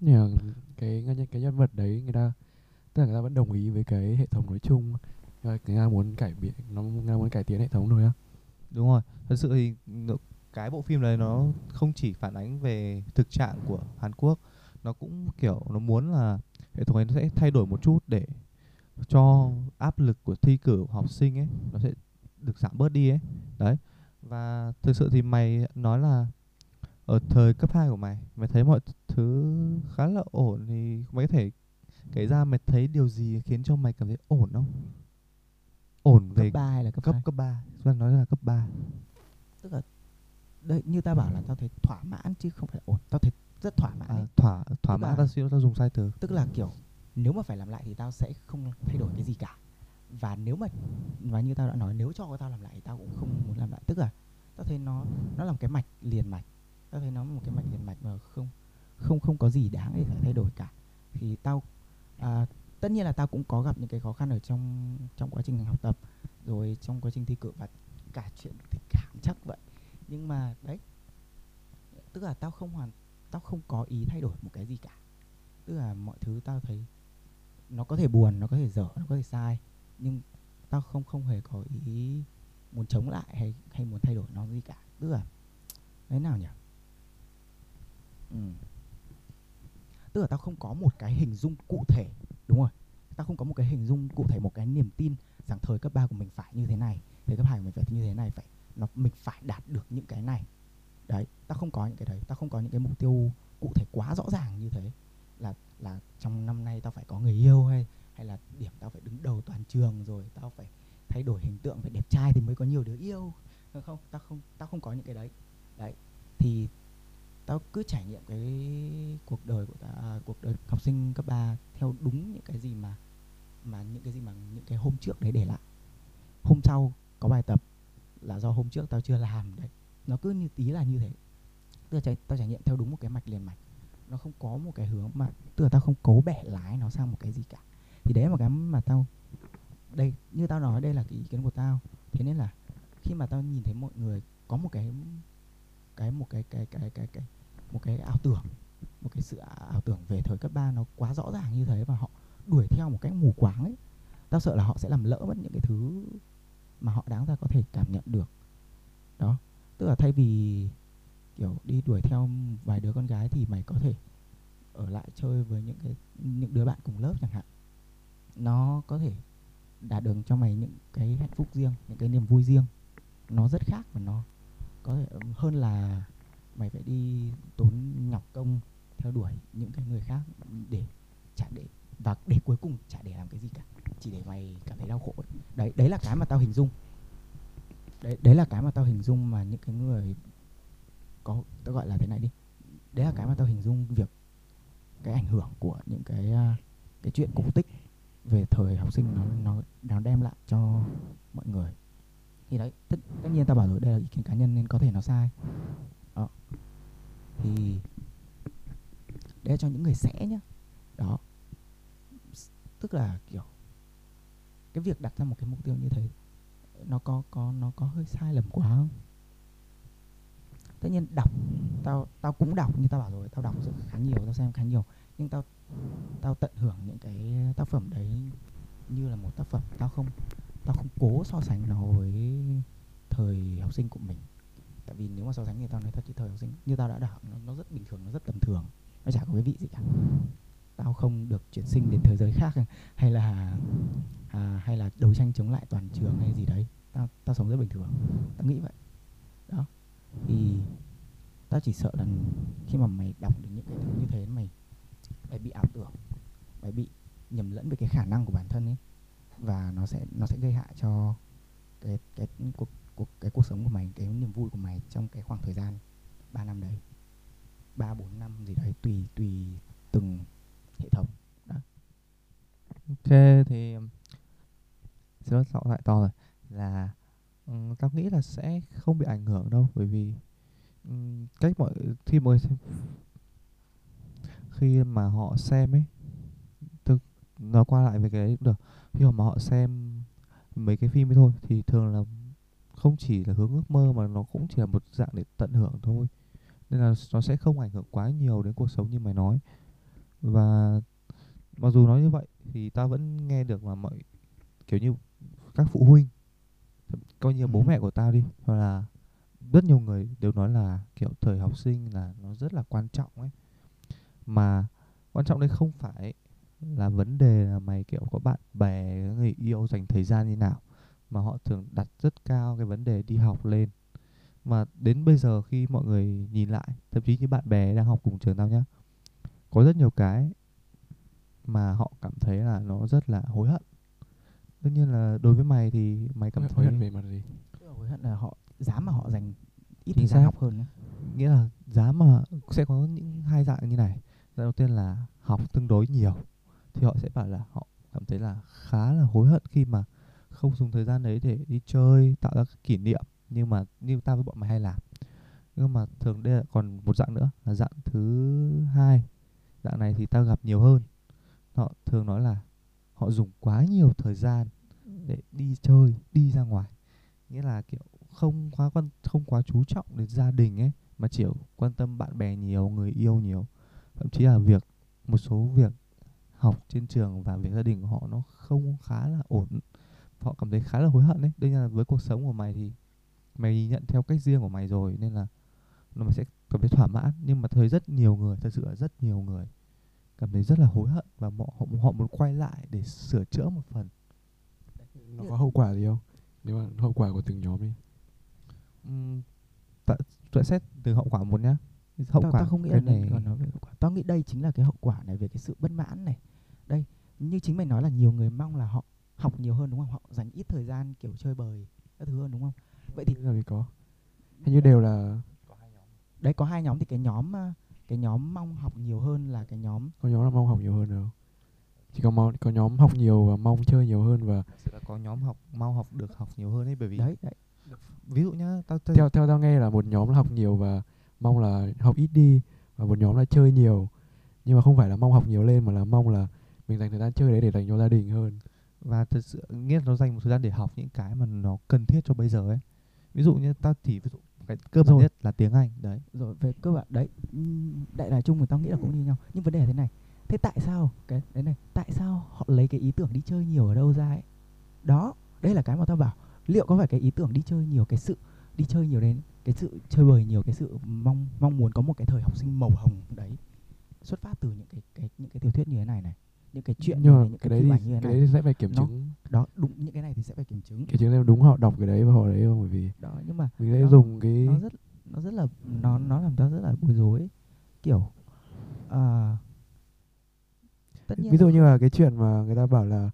B: Mà cái nhân cái nhân vật đấy người ta tức là người ta vẫn đồng ý với cái hệ thống nói chung. Người ta muốn cải biến nó người ta muốn cải tiến hệ thống thôi á.
C: Đúng rồi. Thật sự thì cái bộ phim đấy nó không chỉ phản ánh về thực trạng của Hàn Quốc nó cũng kiểu nó muốn là hệ thống ấy nó sẽ thay đổi một chút để cho áp lực của thi cử của học sinh ấy nó sẽ được giảm bớt đi ấy. Đấy. Và thực sự thì mày nói là ở thời cấp 2 của mày mày thấy mọi thứ khá là ổn thì mày có thể kể ra mày thấy điều gì khiến cho mày cảm thấy ổn không? Ổn về
A: cấp ba hay là cấp
C: cấp
A: hai?
C: cấp 3 chúng nói là cấp 3
A: tức là đây như ta bảo là tao thấy thỏa mãn chứ không phải ổn. Tao thấy rất thỏa mãn
C: à, thỏa thỏa
A: Tức
C: mãn ta lỗi, ta dùng sai từ.
A: tức là kiểu nếu mà phải làm lại thì tao sẽ không thay đổi cái gì cả. Và nếu mà và như tao đã nói nếu cho tao làm lại thì tao cũng không muốn làm lại. Tức là tao thấy nó nó là một cái mạch liền mạch. Tao thấy nó một cái mạch liền mạch mà không không không có gì đáng để phải thay đổi cả. Thì tao à, tất nhiên là tao cũng có gặp những cái khó khăn ở trong trong quá trình học tập rồi trong quá trình thi cử và cả chuyện tình cảm chắc vậy. Nhưng mà đấy tức là tao không hoàn tao không có ý thay đổi một cái gì cả. Tức là mọi thứ tao thấy nó có thể buồn, nó có thể dở, nó có thể sai, nhưng tao không không hề có ý muốn chống lại hay hay muốn thay đổi nó gì cả. Tức là, thế nào nhỉ? Ừ. tức là tao không có một cái hình dung cụ thể, đúng rồi. Tao không có một cái hình dung cụ thể, một cái niềm tin rằng thời cấp 3 của mình phải như thế này, thời cấp hai của mình phải như thế này, phải, nó, mình phải đạt được những cái này đấy ta không có những cái đấy ta không có những cái mục tiêu cụ thể quá rõ ràng như thế. Là là trong năm nay tao phải có người yêu hay hay là điểm tao phải đứng đầu toàn trường rồi tao phải thay đổi hình tượng phải đẹp trai thì mới có nhiều đứa yêu. Được không tao không tao không có những cái đấy. Đấy thì tao cứ trải nghiệm cái cuộc đời của ta à, cuộc đời học sinh cấp 3 theo đúng những cái gì mà mà những cái gì mà những cái hôm trước đấy để lại. Hôm sau có bài tập là do hôm trước tao chưa làm đấy nó cứ như tí là như thế. Tức là trải, tao trải nghiệm theo đúng một cái mạch liền mạch. Nó không có một cái hướng mà tức là tao không cố bẻ lái nó sang một cái gì cả. Thì đấy là một cái mà tao đây như tao nói đây là cái ý kiến của tao. Thế nên là khi mà tao nhìn thấy mọi người có một cái cái một cái cái cái cái cái một cái ảo tưởng một cái sự ảo tưởng về thời cấp 3 nó quá rõ ràng như thế và họ đuổi theo một cách mù quáng ấy tao sợ là họ sẽ làm lỡ mất những cái thứ mà họ đáng ra có thể cảm nhận được. Đó tức là thay vì, kiểu, đi đuổi theo vài đứa con gái thì mày có thể ở lại chơi với những cái, những đứa bạn cùng lớp chẳng hạn. Nó có thể đạt được cho mày những cái hạnh phúc riêng, những cái niềm vui riêng. Nó rất khác và nó. Có thể hơn là mày phải đi tốn nhọc công theo đuổi những cái người khác để chả để, và để cuối cùng chả để làm cái gì cả. Chỉ để mày cảm thấy đau khổ ấy. đấy đấy là cái mà tao hình dung đấy đấy là cái mà tao hình dung mà những cái người có tao gọi là thế này đi. Đấy là cái mà tao hình dung việc cái ảnh hưởng của những cái à, cái chuyện cổ tích về thời học sinh nó nó nó đem lại cho mọi người. Thì đấy tất, tất nhiên tao bảo rồi đây là ý kiến cá nhân nên có thể nó sai. Đó. Thì đấy là cho những người sẽ nhá. Đó. Tức là kiểu cái việc đặt ra một cái mục tiêu như thế nó có có nó có hơi sai lầm quá không? Tất nhiên đọc tao tao cũng đọc như tao bảo rồi tao đọc rất khá nhiều tao xem khá nhiều. Nhưng tao tao tận hưởng những cái tác phẩm đấy như là một tác phẩm tao không tao không cố so sánh nó với thời học sinh của mình. Tại vì nếu mà so sánh thì tao nói thật chứ thời học sinh như tao đã đọc nó, nó rất bình thường nó rất tầm thường. Nó chả có cái vị gì cả. Tao không được chuyển sinh đến thế giới khác hay là à, hay là đấu tranh chống lại toàn trường hay gì đấy tao tao sống rất bình thường. Tao nghĩ vậy. Đó. Thì tao chỉ sợ là khi mà mày đọc được những cái thứ như thế, mày mày bị ảo tưởng, mày bị nhầm lẫn về cái khả năng của bản thân ấy, và nó sẽ nó sẽ gây hại cho cái cái cuộc cuộc, cái cuộc sống của mày, cái niềm vui của mày trong cái khoảng thời gian 3 năm đấy. Ba, bốn năm gì đấy, tùy tùy từng hệ thống.
C: Ok, thì sẽ xin lỗi lại to rồi là um, tao nghĩ là sẽ không bị ảnh hưởng đâu bởi vì um, cách mọi khi mọi khi mà họ xem ấy thực nói qua lại về cái đấy cũng được. Khi mà họ xem mấy cái phim ấy thôi thì thường là không chỉ là hướng ước mơ mà nó cũng chỉ là một dạng để tận hưởng thôi. Nên là nó sẽ không ảnh hưởng quá nhiều đến cuộc sống như mày nói. Và mặc dù nói như vậy thì ta vẫn nghe được là mọi kiểu như các phụ huynh coi như bố
A: Ừ.
C: mẹ của tao đi. Hoặc là rất nhiều người đều nói là kiểu thời học sinh là nó rất là quan trọng ấy. Mà quan trọng đây không phải là vấn đề là mày kiểu có bạn bè người yêu dành thời gian như nào mà họ thường đặt rất cao cái vấn đề đi học lên. Mà đến bây giờ khi mọi người nhìn lại thậm chí như bạn bè đang học cùng trường tao nhá có rất nhiều cái mà họ cảm thấy là nó rất là hối hận đương nhiên là đối với mày thì mày cảm
B: hối
C: thấy
B: hận về mặt gì?
A: Là hối hận là họ dám mà họ dành ít thời gian học hơn nữa.
C: nghĩa là giá mà sẽ có những hai dạng như này. Dạng đầu tiên là học tương đối nhiều thì họ sẽ bảo là họ cảm thấy là khá là hối hận khi mà không dùng thời gian đấy để đi chơi tạo ra các kỷ niệm nhưng mà như tao với bọn mày hay làm. Nhưng mà thường đây là còn một dạng nữa là dạng thứ hai. Dạng này thì tao gặp nhiều hơn. Họ thường nói là họ dùng quá nhiều thời gian để đi chơi đi ra ngoài. Nghĩa là kiểu không quá quan không quá chú trọng đến gia đình ấy mà chỉ quan tâm bạn bè nhiều người yêu nhiều. Thậm chí là việc một số việc học trên trường và việc gia đình của họ nó không khá là ổn. Họ cảm thấy khá là hối hận đấy đây là với cuộc sống của mày thì mày nhìn nhận theo cách riêng của mày rồi nên là nó mày sẽ cảm thấy thỏa mãn. Nhưng mà thấy rất nhiều người thật sự là rất nhiều người cảm thấy rất là hối hận và họ, họ muốn quay lại để sửa chữa một phần
B: nó có hậu quả gì không? Nếu mà hậu quả của từng nhóm đi.
C: Ừm, ta, ta xét từ hậu quả một nhá. Hậu
A: tao,
C: quả
A: tao không nghĩ
C: cái
A: là
C: này.
A: còn nói về hậu quả. Tao nghĩ đây chính là cái hậu quả này về cái sự bất mãn này. Đây như chính mày nói là nhiều người mong là họ học nhiều hơn đúng không? Họ dành ít thời gian kiểu chơi bời các thứ hơn đúng không? Vậy thì
B: làm gì có. Hình như đều là
A: đấy có hai nhóm thì cái nhóm à, cái nhóm mong học nhiều hơn là cái nhóm
B: có nhóm là mong học nhiều hơn đâu chỉ có mong có nhóm học nhiều và mong chơi nhiều hơn và
C: sự là có nhóm học mau học được học nhiều hơn ấy bởi vì
A: đấy đấy.
C: Ví dụ nhá tao, tao
B: theo theo tao nghe là một nhóm là học nhiều và mong là học ít đi và một nhóm là chơi nhiều. Nhưng mà không phải là mong học nhiều lên mà là mong là mình dành thời gian chơi đấy để dành cho gia đình hơn.
C: Và thật sự nghĩa là nó dành một thời gian để học những cái mà nó cần thiết cho bây giờ ấy. Ví dụ như tao chỉ ví dụ cái cơ bản
A: Rồi.
C: nhất là tiếng anh đấy.
A: Rồi về cơ bản đấy đại đài chung thì tao nghĩ là cũng như nhau. Nhưng vấn đề là thế này thế tại sao cái đấy này tại sao họ lấy cái ý tưởng đi chơi nhiều ở đâu ra ấy? Đó đây là cái mà tao bảo. Liệu có phải cái ý tưởng đi chơi nhiều cái sự đi chơi nhiều đến cái sự chơi bời nhiều cái sự mong mong muốn có một cái thời học sinh màu hồng đấy xuất phát từ những cái cái những cái tiểu thuyết như thế này này những cái chuyện như
B: nhưng mà
A: này, những
B: cái
A: cái,
B: đấy thì
A: như thế
B: cái
A: này.
B: đấy sẽ phải kiểm
A: Nó-
B: chứng.
A: đó đúng những cái này thì sẽ phải kiểm chứng.
B: Kiểm chứng xem đúng họ đọc cái đấy và họ đấy không bởi vì
A: đó nhưng mà
B: mình sẽ dùng cái
A: nó rất nó rất là nó nó làm tao rất là bối rối. Kiểu à, tất nhiên
B: ví dụ như là cái chuyện mà người ta bảo là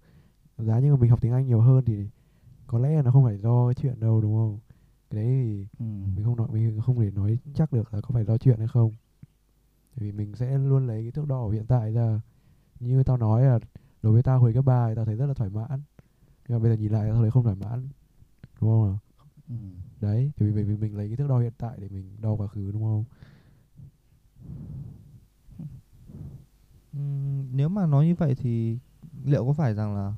B: giá như mình học tiếng Anh nhiều hơn thì có lẽ là nó không phải do cái chuyện đâu đúng không? Cái đấy thì
A: ừ,
B: mình không nói mình không thể nói chắc được là có phải do chuyện hay không. Vì mình sẽ luôn lấy cái thước đo của hiện tại ra. Như tao nói là đối với tao hồi cấp ba thì tao thấy rất là thoải mãn. Nhưng mà bây giờ nhìn lại tao thấy không thoải mãn đúng không nào?
A: Ừ.
B: đấy bởi vì, vì mình lấy cái thước đo hiện tại để mình đo quá khứ đúng không
C: Ừm, nếu mà nói như vậy thì liệu có phải rằng là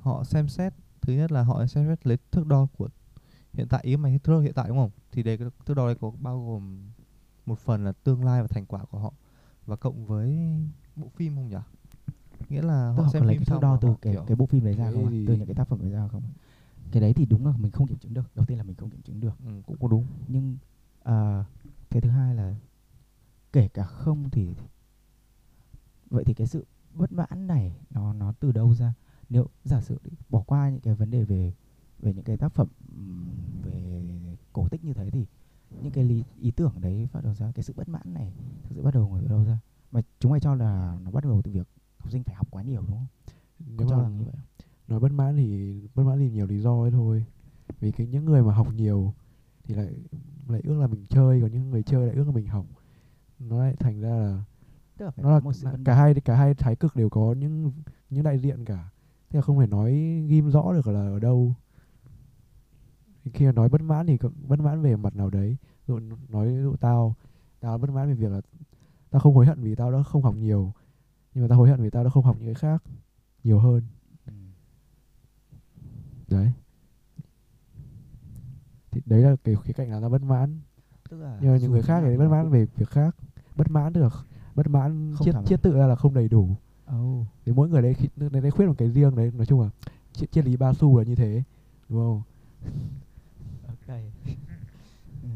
C: họ xem xét thứ nhất là họ xem xét lấy thước đo của hiện tại ý mày thước đo hiện tại đúng không? Thì đấy cái thước đo đấy có bao gồm một phần là tương lai và thành quả của họ và cộng với bộ phim không nhỉ? Nghĩa là
A: Tức
C: họ xem
A: lấy
C: phim
A: cái thước
C: xong
A: đo từ
C: họ
A: cái
C: kiểu
A: cái bộ phim đấy ra không ạ?
B: gì-
A: từ những cái tác phẩm đấy ra không cái đấy thì đúng là mình không kiểm chứng được. Đầu tiên là mình không kiểm chứng được.
C: Ừ, cũng có đúng.
A: Nhưng à, cái thứ hai là kể cả không thì vậy thì cái sự bất mãn này nó nó từ đâu ra? Nếu giả sử bỏ qua những cái vấn đề về về những cái tác phẩm về cổ tích như thế thì những cái lý, ý tưởng đấy bắt đầu ra cái sự bất mãn này thực sự bắt đầu từ đâu ra? Mà chúng mày cho là nó bắt đầu từ việc học sinh phải học quá nhiều đúng không? Có
B: nếu
A: cho rằng như vậy
B: nói bất mãn thì bất mãn thì nhiều lý do ấy thôi. Vì cái những người mà học nhiều thì lại lại ước là mình chơi còn những người chơi lại ước là mình học. Nó lại thành ra là
A: Tức là phải
B: nó là
A: một sự
B: cả hai cả hai thái cực đều có những những đại diện cả. Thế là không thể nói ghim rõ được là ở đâu. Khi mà nói bất mãn thì bất mãn về mặt nào đấy. Dụ nói dụ tao tao bất mãn về việc là tao không hối hận vì tao đã không học nhiều nhưng mà tao hối hận vì tao đã không học những cái khác nhiều hơn.
A: Ừ.
B: đấy. Thì đấy là cái khía cạnh là tao bất mãn.
A: Tức là
B: nhưng mà những người khác thì bất mãn về việc khác. Bất mãn được bất mãn
A: Không
B: chiết chiết tự ra là không đầy đủ
A: Oh.
B: thì mỗi người đấy khi đấy, đấy khuyết một cái riêng đấy nói chung là triết, triết lý ba xu là như thế đúng không
A: Ok. ừ.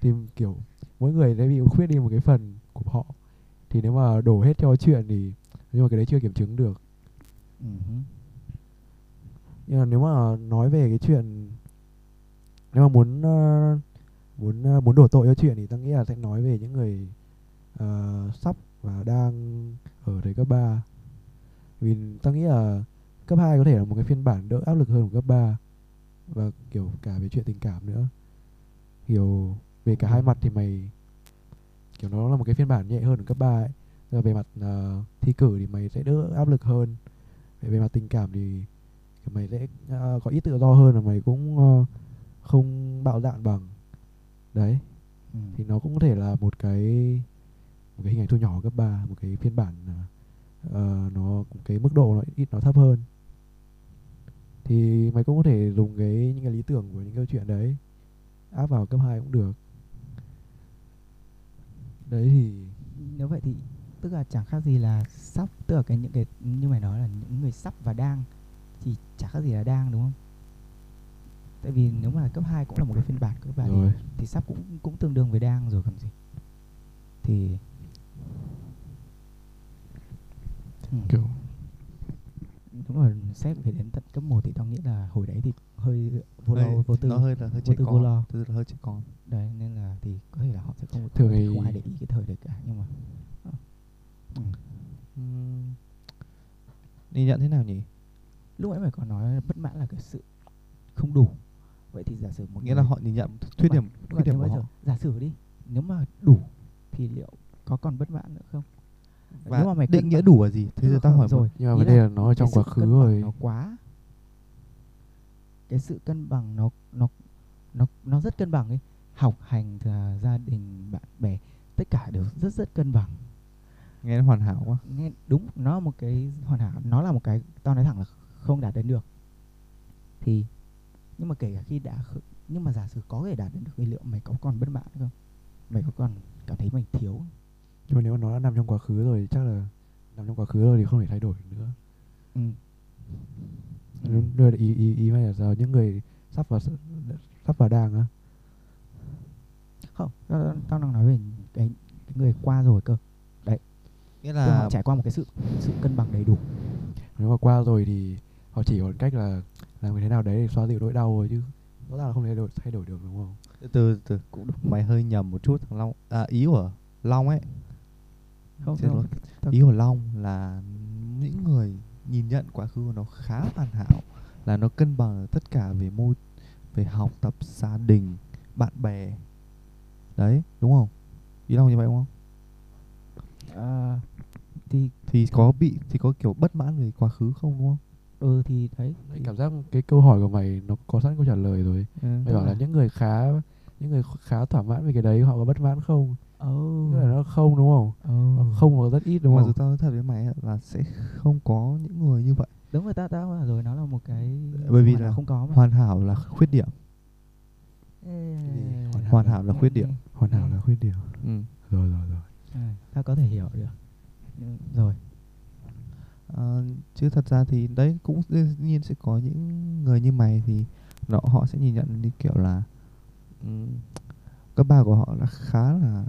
B: thì kiểu mỗi người đấy bị khuyết đi một cái phần của họ thì nếu mà đổ hết cho chuyện thì nhưng mà cái đấy chưa kiểm chứng được
A: hứ.
B: nhưng mà nếu mà nói về cái chuyện nếu mà muốn ờ, muốn ờ, muốn đổ tội cho chuyện thì ta nghĩ là sẽ nói về những người ờ, sắp và đang ở thời cấp 3 vì ta nghĩ là cấp 2 có thể là một cái phiên bản đỡ áp lực hơn của cấp 3 và kiểu cả về chuyện tình cảm nữa. Kiểu về cả hai mặt thì mày kiểu nó là một cái phiên bản nhẹ hơn của cấp 3 ấy. Là về mặt ờ, thi cử thì mày sẽ đỡ áp lực hơn. Về, về mặt tình cảm thì kiểu mày sẽ ờ, có ít tự do hơn và mày cũng ờ, không bạo dạn bằng. Đấy.
A: Ừ.
B: thì nó cũng có thể là một cái một cái hình ảnh thu nhỏ cấp 3 một cái phiên bản ờ, nó cái mức độ nó ít nó thấp hơn. Thì mày cũng có thể dùng cái những cái lý tưởng của những câu chuyện đấy áp vào cấp 2 cũng được. Đấy thì
A: nếu vậy thì tức là chẳng khác gì là sắp tức là cái những cái như mày nói là những người sắp và đang thì chẳng khác gì là đang đúng không? Tại vì nếu mà cấp 2 cũng là một cái phiên bản của cấp 3
B: rồi.
A: thì, thì sắp cũng cũng tương đương với đang rồi còn gì. Thì ừ.
B: kiểu
A: đúng rồi xét về đến tận cấp 1 thì tao nghĩ là hồi đấy thì hơi vô lo vô tư
C: nó hơi là hơi
A: vô
C: trẻ
A: tư vô
C: con
A: lo.
C: sự là hơi trẻ con
A: đấy nên là thì có thể là họ sẽ không
B: Thường thì-
A: không ai để ý cái thời đấy cả nhưng mà ừ.
C: Ừm, nhìn nhận thế nào nhỉ
A: lúc nãy mày còn nói bất mãn là cái sự không đủ vậy thì giả sử một
C: nghĩa là họ nhìn nhận khuyết điểm
A: mà
C: điểm của họ
A: giả sử đi nếu mà đủ thì liệu có còn bất mãn nữa không
C: và
A: nếu mà mày
C: định nghĩa đủ là gì? Thế giờ tao hỏi một
A: rồi
B: nhưng mà vấn đề
A: là
B: nó ở trong quá khứ rồi
A: nó quá cái sự cân bằng nó nó nó nó rất cân bằng ấy. Học hành là gia đình bạn bè tất cả đều rất rất cân bằng.
C: Nghe nó hoàn hảo quá.
A: Nghe đúng nó là một cái hoàn hảo nó là một cái tao nói thẳng là không đạt đến được. Thì nhưng mà kể cả khi đã kh- nhưng mà giả sử có thể đạt đến được thì liệu mày có còn bất mãn không? Mày có còn cảm thấy mình thiếu không?
B: Nhưng mà nếu mà nó đã nằm trong quá khứ rồi chắc là nằm trong quá khứ rồi thì không thể thay đổi nữa.
A: Ừ.
B: Đúng, đưa ý ý ý mày là giờ những người sắp vào sắp vào đang á?
A: Không tao, tao đang nói về cái, cái người qua rồi cơ.
C: Nghĩa
A: Tức là họ trải qua một cái sự sự cân bằng đầy đủ.
B: Nếu mà qua rồi thì họ chỉ còn cách là làm như thế nào đấy để xoa dịu nỗi đau thôi chứ rõ ràng là không thể thay đổi thay đổi được đúng không?
C: Từ từ từ cũng đúng. mày hơi nhầm một chút. Thằng long à, ý của long ấy
A: không,
C: Xin
A: không.
C: lỗi. ý của long là những người nhìn nhận quá khứ của nó khá hoàn hảo là nó cân bằng ở tất cả về môi về học tập gia đình bạn bè. Đấy đúng không? Ý long như vậy đúng không?
A: À, thì
C: thì có bị thì có kiểu bất mãn về quá khứ không đúng không?
A: Ừ thì đấy.
B: Đấy, cảm giác cái câu hỏi của mày nó có sẵn câu trả lời rồi.
C: Ừ.
B: mày bảo là những người khá những người khá thỏa mãn về cái đấy họ có bất mãn không
A: ừ.
B: Tức là nó không đúng không?
A: Ừ.
B: Nó không có rất ít đúng
C: mà
B: không?
C: dù tao nói thật với mày là sẽ không có những người như vậy.
A: Đúng rồi ta ta bảo rồi nó là một cái
C: Bởi vì
A: hoàn
C: là
A: hảo không có mà.
C: hoàn hảo là khuyết điểm.
A: Ê?
B: Hoàn
C: hoàn hảo là khuyết điểm.
B: hoàn hảo là khuyết điểm.
C: Ừ.
B: rồi rồi rồi.
A: À, ta có thể hiểu được. Nhưng- rồi.
C: Ờ, chứ thật ra thì đấy cũng đương nhiên sẽ có những người như mày thì nó, họ sẽ nhìn nhận như kiểu là um, các ba của họ là khá là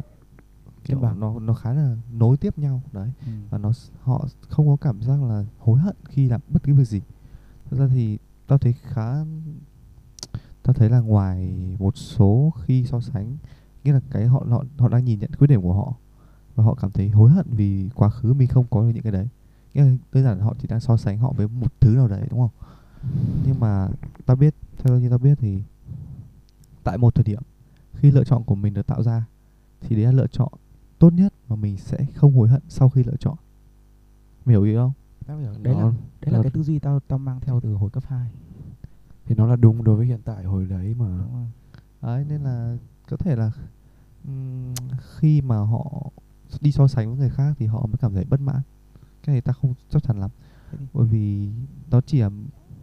C: kiểu
A: bằng.
C: nó nó khá là nối tiếp nhau đấy
A: ừ.
C: và nó họ không có cảm giác là hối hận khi làm bất cứ việc gì thật ra thì tao thấy khá tao thấy là ngoài một số khi so sánh nghĩa là cái họ họ họ đang nhìn nhận khuyết điểm của họ và họ cảm thấy hối hận vì quá khứ mình không có được những cái đấy nghĩa là đơn giản là họ chỉ đang so sánh họ với một thứ nào đấy đúng không nhưng mà tao biết theo như tao biết thì tại một thời điểm khi lựa chọn của mình được tạo ra thì đấy là lựa chọn tốt nhất mà mình sẽ không hối hận sau khi lựa chọn. Mày hiểu ý không?
A: Tao hiểu. Đấy là
B: Nó-
A: đấy là
B: nó-
A: cái tư duy tao tao mang theo từ hồi cấp 2
B: thì nó là đúng đối với hiện tại hồi đấy mà.
C: Đấy nên là có thể là ừm, khi mà họ đi so sánh với người khác thì họ mới cảm thấy bất mãn. Cái này ta không chắc chắn lắm.
A: Thì-
C: bởi vì đó chỉ là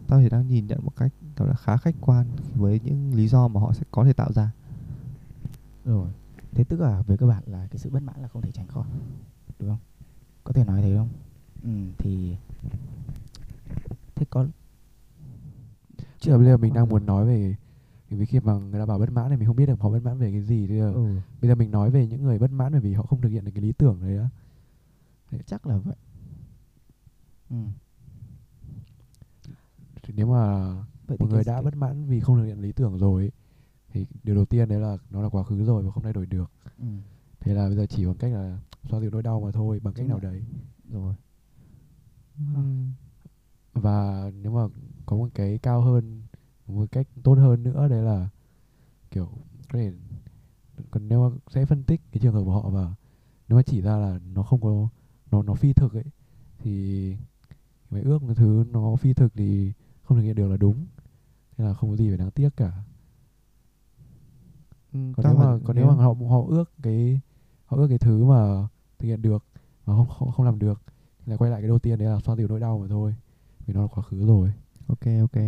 C: tao chỉ đang nhìn nhận một cách gọi là khá khách quan với những lý do mà họ sẽ có thể tạo ra.
A: Rồi thế tức là về cơ bản là cái sự bất mãn là không thể tránh khỏi đúng không? Có thể nói thế không? Ừ thì thế có
B: chứ là bây giờ mình đang muốn nói về vì khi mà người ta bảo bất mãn thì mình không biết được họ bất mãn về cái gì bây giờ.
A: Ừ,
B: bây giờ mình nói về những người bất mãn bởi vì họ không thực hiện được cái lý tưởng đấy á.
A: Chắc là vậy. Ừ.
B: thì nếu mà
A: vậy
B: một người đã bất mãn vì không thực hiện lý tưởng rồi thì điều đầu tiên đấy là nó là quá khứ rồi và không thay đổi được.
A: Ừ.
B: thế là bây giờ chỉ bằng cách là xoa dịu nỗi đau mà thôi bằng cách
A: Đúng
B: nào
A: rồi.
B: đấy.
A: Rồi.
B: Và nếu mà có một cái cao hơn một cách tốt hơn nữa đấy là kiểu có thể còn nếu mà sẽ phân tích cái trường hợp của họ và nếu mà chỉ ra là nó không có nó nó phi thực ấy thì mấy ước cái thứ nó phi thực thì không thực hiện được là đúng. Thế là không có gì phải đáng tiếc cả
C: Ừ,
B: còn nếu mà còn nếu mà họ họ ước cái họ ước cái thứ mà thực hiện được mà không không, không làm được thì là quay lại cái đầu tiên đấy là xoa dịu nỗi đau mà thôi vì nó là quá khứ rồi.
C: Ok ok.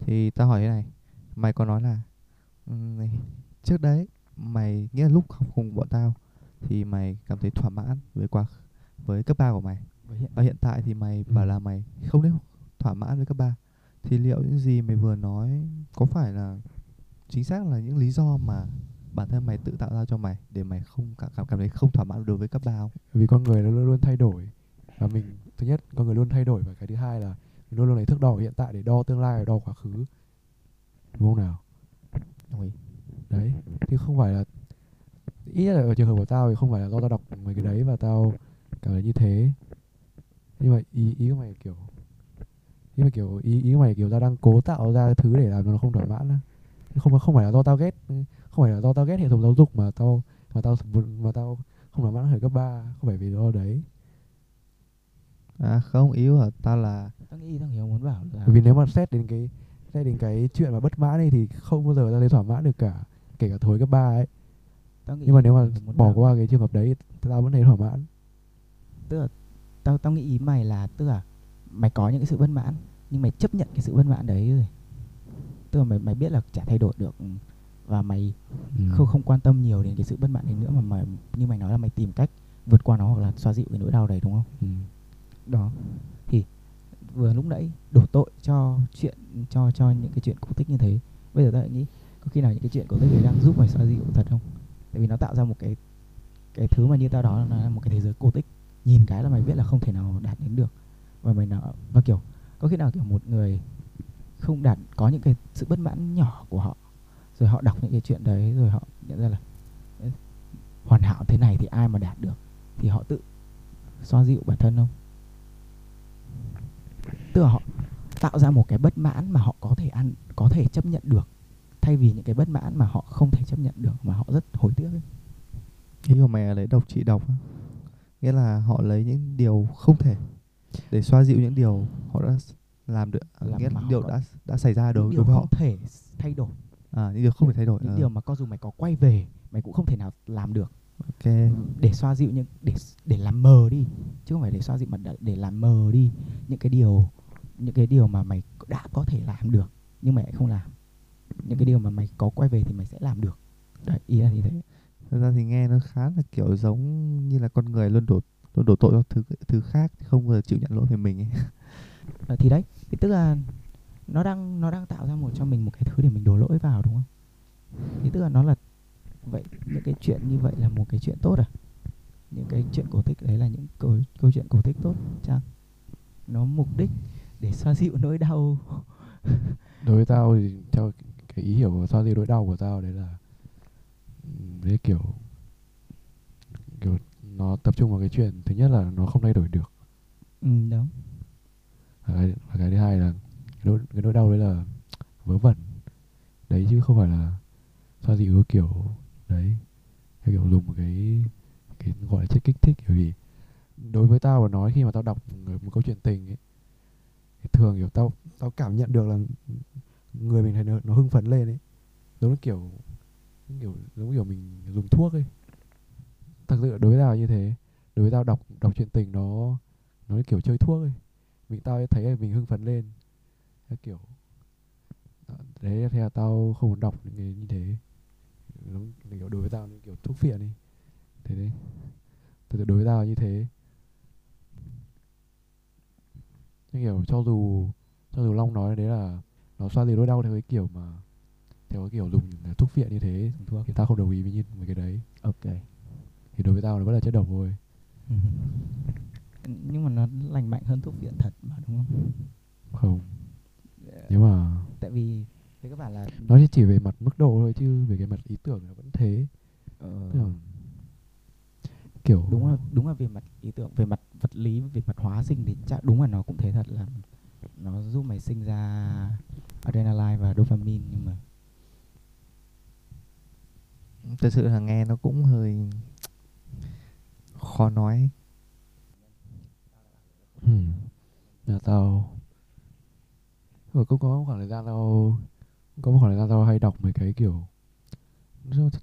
C: Thì tao hỏi thế này mày có nói là này, trước đấy mày nghĩa là lúc học cùng bọn tao thì mày cảm thấy thỏa mãn với quá với cấp 3 của mày. Và hiện tại thì mày
B: Ừ.
C: bảo là mày không thấy thỏa mãn với cấp 3 thì liệu những gì mày vừa nói có phải là chính xác là những lý do mà bản thân mày tự tạo ra cho mày để mày không cảm cảm, cảm thấy không thỏa mãn đối với cấp 3 không?
B: vì con người nó luôn luôn thay đổi. Và mình thứ nhất con người luôn thay đổi và cái thứ hai là mình luôn luôn lấy thước đo hiện tại để đo tương lai và đo quá khứ. Đúng không nào?
A: Đồng ý.
B: Đấy chứ không phải là ít là ở trường hợp của tao thì không phải là do tao đọc mấy cái đấy và tao cảm thấy như thế. Nhưng mà ý ý của mày kiểu nhưng mà kiểu ý ý của mày kiểu tao đang cố tạo ra thứ để làm cho nó không thỏa mãn á không không phải là do tao ghét không phải là do tao ghét hệ thống giáo dục mà tao mà tao mà tao không thỏa mãn hồi cấp 3 không phải vì do đấy.
C: À không ý của tao là
A: tao nghĩ thằng hiếu muốn bảo là
B: vì nếu mà xét đến cái xét đến cái chuyện mà bất mãn ấy thì không bao giờ tao thấy thỏa mãn được cả kể cả thối cấp 3 ấy.
A: Tao nghĩ
B: nhưng mà nếu mà bỏ
A: bảo-
B: qua cái trường hợp đấy tao vẫn thấy thỏa mãn.
A: Tức là tao tao nghĩ ý mày là tức là mày có những cái sự bất mãn nhưng mày chấp nhận cái sự bất mãn đấy rồi tức là mày mày biết là chả thay đổi được và mày
B: Ừ.
A: không không quan tâm nhiều đến cái sự bất mãn đấy nữa mà mày như mày nói là mày tìm cách vượt qua nó hoặc là xoa dịu cái nỗi đau đấy đúng không?
B: Ừ.
A: đó. Thì vừa lúc nãy đổ tội cho chuyện cho cho những cái chuyện cổ tích như thế. Bây giờ ta lại nghĩ có khi nào những cái chuyện cổ tích đấy đang giúp mày xoa dịu thật không? Tại vì nó tạo ra một cái cái thứ mà như tao đó là một cái thế giới cổ tích. Nhìn cái là mày biết là không thể nào đạt đến được. Và mày nào và kiểu có khi nào kiểu một người không đạt, có những cái sự bất mãn nhỏ của họ, rồi họ đọc những cái chuyện đấy, rồi họ nhận ra là hoàn hảo thế này thì ai mà đạt được? Thì họ tự xoa dịu bản thân không? Tức là họ tạo ra một cái bất mãn mà họ có thể ăn, có thể chấp nhận được, thay vì những cái bất mãn mà họ không thể chấp nhận được, mà họ rất hối tiếc ấy.
C: ý của mày là lấy độc trị độc nghĩa là họ lấy những điều không thể để xoa dịu những điều họ đã làm được à,
A: Làm
C: nghĩa là điều đã đã xảy ra
A: những
C: đối
A: điều
C: với họ.
A: không thể thay đổi.
C: À những điều không thể thay đổi
A: những
C: ờ,
A: điều mà có dù mày có quay về mày cũng không thể nào làm được.
C: Ok.
A: Để xoa dịu những để để làm mờ đi chứ không phải để xoa dịu mà để làm mờ đi những cái điều những cái điều mà mày đã có thể làm được nhưng mày lại không làm. Những cái điều mà mày có quay về thì mày sẽ làm được. Đấy ý là như thế.
C: Thật ra thì nghe nó khá là kiểu giống như là con người luôn đổ luôn đổ tội cho thứ thứ khác không bao giờ chịu nhận lỗi về mình ấy.
A: Thì đấy thì tức là nó đang nó đang tạo ra một cho mình một cái thứ để mình đổ lỗi vào đúng không? Thì tức là nó là vậy những cái chuyện như vậy là một cái chuyện tốt à? Những cái chuyện cổ tích đấy là những câu câu chuyện cổ tích tốt chăng? Nó mục đích để xoa dịu nỗi đau.
B: Đối với tao thì theo cái ý hiểu của xoa dịu nỗi đau của tao đấy là ừm, đấy kiểu kiểu nó tập trung vào cái chuyện thứ nhất là nó không thay đổi được.
A: Ừ, đúng
B: và cái, và cái thứ hai là cái nỗi, cái nỗi đau đấy là vớ vẩn. Đấy chứ không phải là xoa dịu cái kiểu đấy theo kiểu dùng một cái cái gọi là chất kích thích. Bởi vì đối với tao mà nói khi mà tao đọc một, một câu chuyện tình ấy thì thường kiểu tao tao cảm nhận được là người mình thấy nó, nó hưng phấn lên ấy. Giống như kiểu giống kiểu giống kiểu mình dùng thuốc ấy. Thật sự đối với tao như thế. Đối với tao đọc đọc truyện tình nó nó kiểu chơi thuốc ấy mình tao thấy là mình hưng phấn lên. Theo kiểu đấy thế là tao không muốn đọc những cái như thế. Giống kiểu đối với tao như kiểu thuốc phiện đi thế đấy. Sự đối với tao như thế. Như kiểu cho dù cho dù long nói đấy là nó xoa dịu nỗi đau theo cái kiểu mà theo cái kiểu dùng thuốc phiện như thế thuốc thì tao không đồng ý với như cái đấy.
A: Ok.
B: Thì đối với tao nó vẫn là chất độc thôi
A: nhưng mà nó lành mạnh hơn thuốc viện thật mà đúng không?
B: Không. Nếu mà
A: tại vì thế các bạn là
B: nó chỉ về mặt mức độ thôi chứ về cái mặt ý tưởng nó vẫn thế.
A: Ờ,
B: Tức là kiểu
A: đúng là đúng là về mặt ý tưởng về mặt vật lý về mặt hóa sinh thì chắc đúng là nó cũng thế thật là nó giúp mày sinh ra adrenaline và dopamine nhưng mà
C: thật sự là nghe nó cũng hơi khó nói
B: ừ. là tao rồi cũng có khoảng thời gian tao có một khoảng thời gian tao hay đọc mấy cái kiểu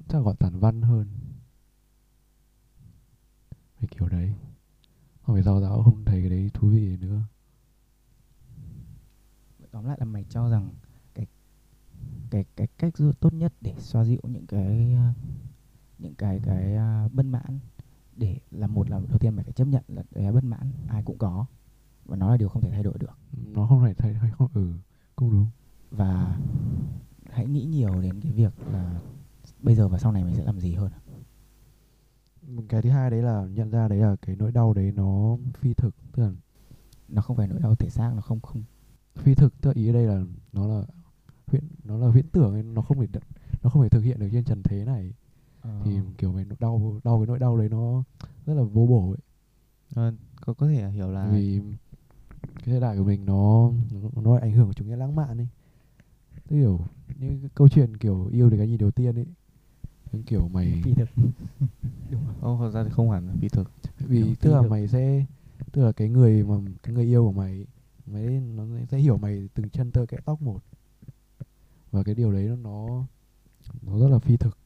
B: chắc gọi tản văn hơn. Mấy kiểu đấy. Không phải sao tao không thấy cái đấy thú vị nữa.
A: Tóm lại là mày cho rằng cái cái cái cách tốt nhất để xoa dịu những cái ờ, những cái cái uh, bất mãn để là một là đầu tiên mày phải chấp nhận là cái bất mãn ai cũng có. Và nó là điều không thể thay đổi được.
B: Nó không phải thay hay không ừ cũng đúng.
A: Và hãy nghĩ nhiều đến cái việc là bây giờ và sau này mình sẽ làm gì hơn
B: cái thứ hai đấy là nhận ra đấy là cái nỗi đau đấy nó phi thực tức là
A: nó không phải nỗi đau thể xác nó không không.
B: Phi thực tức là ý ở đây là nó là huyễn nó là huyễn tưởng ấy, nó không thể nó không thể thực hiện được trên trần thế này
A: ờ,
B: thì kiểu cái nỗi đau đau cái nỗi đau đấy nó rất là vô bổ ấy.
C: Ờ, có có thể hiểu là
B: vì cái thời đại của mình nó nó, ảnh hưởng của chủ nghĩa lãng mạn ấy. Tức kiểu những cái câu chuyện kiểu yêu từ cái nhìn đầu tiên ấy những kiểu mày
A: phi thực. Đúng rồi.
C: Không, thật ra thì không hẳn là phi thực.
B: vì
A: Đúng,
B: tức là
A: thực.
B: mày sẽ tức là cái người mà cái người yêu của mày mày nó sẽ hiểu mày từng chân tơ kẽ tóc một. Và cái điều đấy nó nó rất là phi thực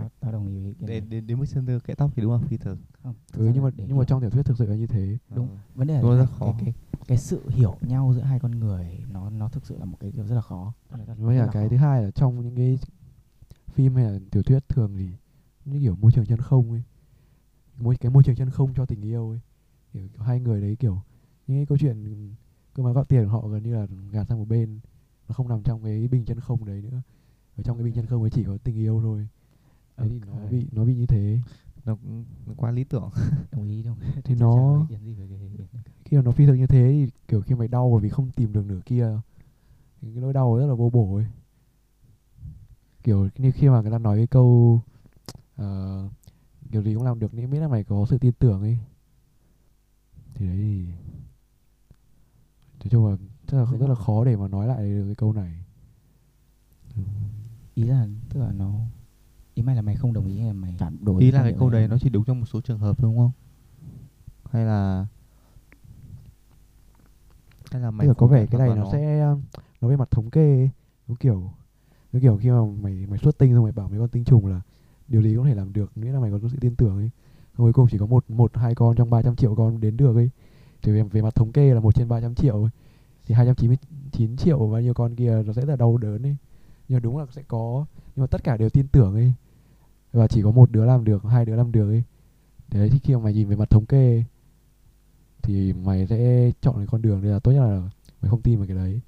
A: tao tao đồng ý với cái
C: Đến
A: này.
C: đến đến mức center kẽ tóc thì đúng là phi thực.
A: không thực
B: ừ, nhưng mà
A: để
B: nhưng mà trong tiểu thuyết thực sự là như thế
A: Đúng.
C: Ờ.
A: vấn đề là này,
C: khó.
A: cái, cái cái sự hiểu nhau giữa hai con người nó nó thực sự là một cái điều rất là khó
B: với cả
A: là
B: cái
A: khó.
B: thứ hai là trong những cái phim hay là tiểu thuyết thường thì như kiểu môi trường chân không ấy môi cái môi trường chân không cho tình yêu ấy kiểu, kiểu hai người đấy kiểu những cái câu chuyện cơ mà góp tiền của họ gần như là gạt sang một bên nó không nằm trong cái bình chân không đấy nữa ở trong cái bình chân không ấy chỉ có tình yêu thôi đấy thì nó bị nó bị như thế.
C: Nó cũng nó quá lý tưởng.
A: đồng ý đồng ý.
B: Thì nó- khi mà nó phi thực như thế thì kiểu khi mày đau bởi vì không tìm được nửa kia thì cái nỗi đau rất là vô bổ ấy. Kiểu như khi mà người ta nói cái câu ờ, kiểu gì cũng làm được nếu miễn là mày có sự tin tưởng ấy. Thì đấy thì nói chung là rất là rất là khó để mà nói lại được cái câu này.
A: Ý là tức là nó ý mày là mày không đồng ý hay là mày phản đối
C: Ý là cái câu đấy nó chỉ đúng trong một số trường hợp đúng không? Hay là hay là mày
B: có vẻ cái này
C: toàn
B: nó sẽ um, nó về mặt thống kê ấy. nó kiểu nó kiểu khi mà mày mày xuất tinh xong mày bảo mấy con tinh trùng là điều gì cũng thể làm được nghĩa là mày có sự tin tưởng ấy cuối cùng chỉ có một một hai con trong 300 triệu con đến được ấy thì về, về mặt thống kê là một trên 300 triệu ấy. thì 299 triệu bao nhiêu con kia nó sẽ rất là đau đớn ấy nhưng mà đúng là sẽ có nhưng mà tất cả đều tin tưởng ấy và chỉ có một đứa làm được, hai đứa làm được ấy. Đấy, thì khi mà mày nhìn về mặt thống kê, thì mày sẽ chọn cái con đường đây là tốt nhất là mày không tin vào cái đấy.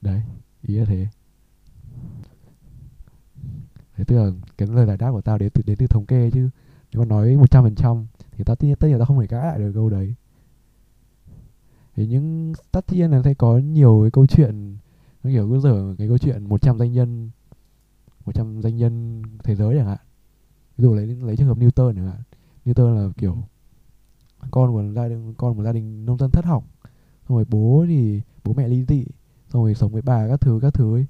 B: Đấy, ý là thế. Thế tức là cái lời giải đáp của tao đến từ đến từ thống kê chứ. Nếu mà nói một trăm phần trăm thì tao tin tất nhiên tao không thể cãi lại được câu đấy. Thì những tất nhiên là sẽ có nhiều cái câu chuyện, nó kiểu cứ dở cái câu chuyện 100 danh nhân 100 danh nhân thế giới chẳng hạn. Ví dụ lấy lấy trường hợp Newton chẳng hạn. Newton là kiểu con của gia đình con của gia đình nông dân thất học xong rồi bố thì bố mẹ ly dị. Xong rồi sống với bà các thứ các thứ ấy.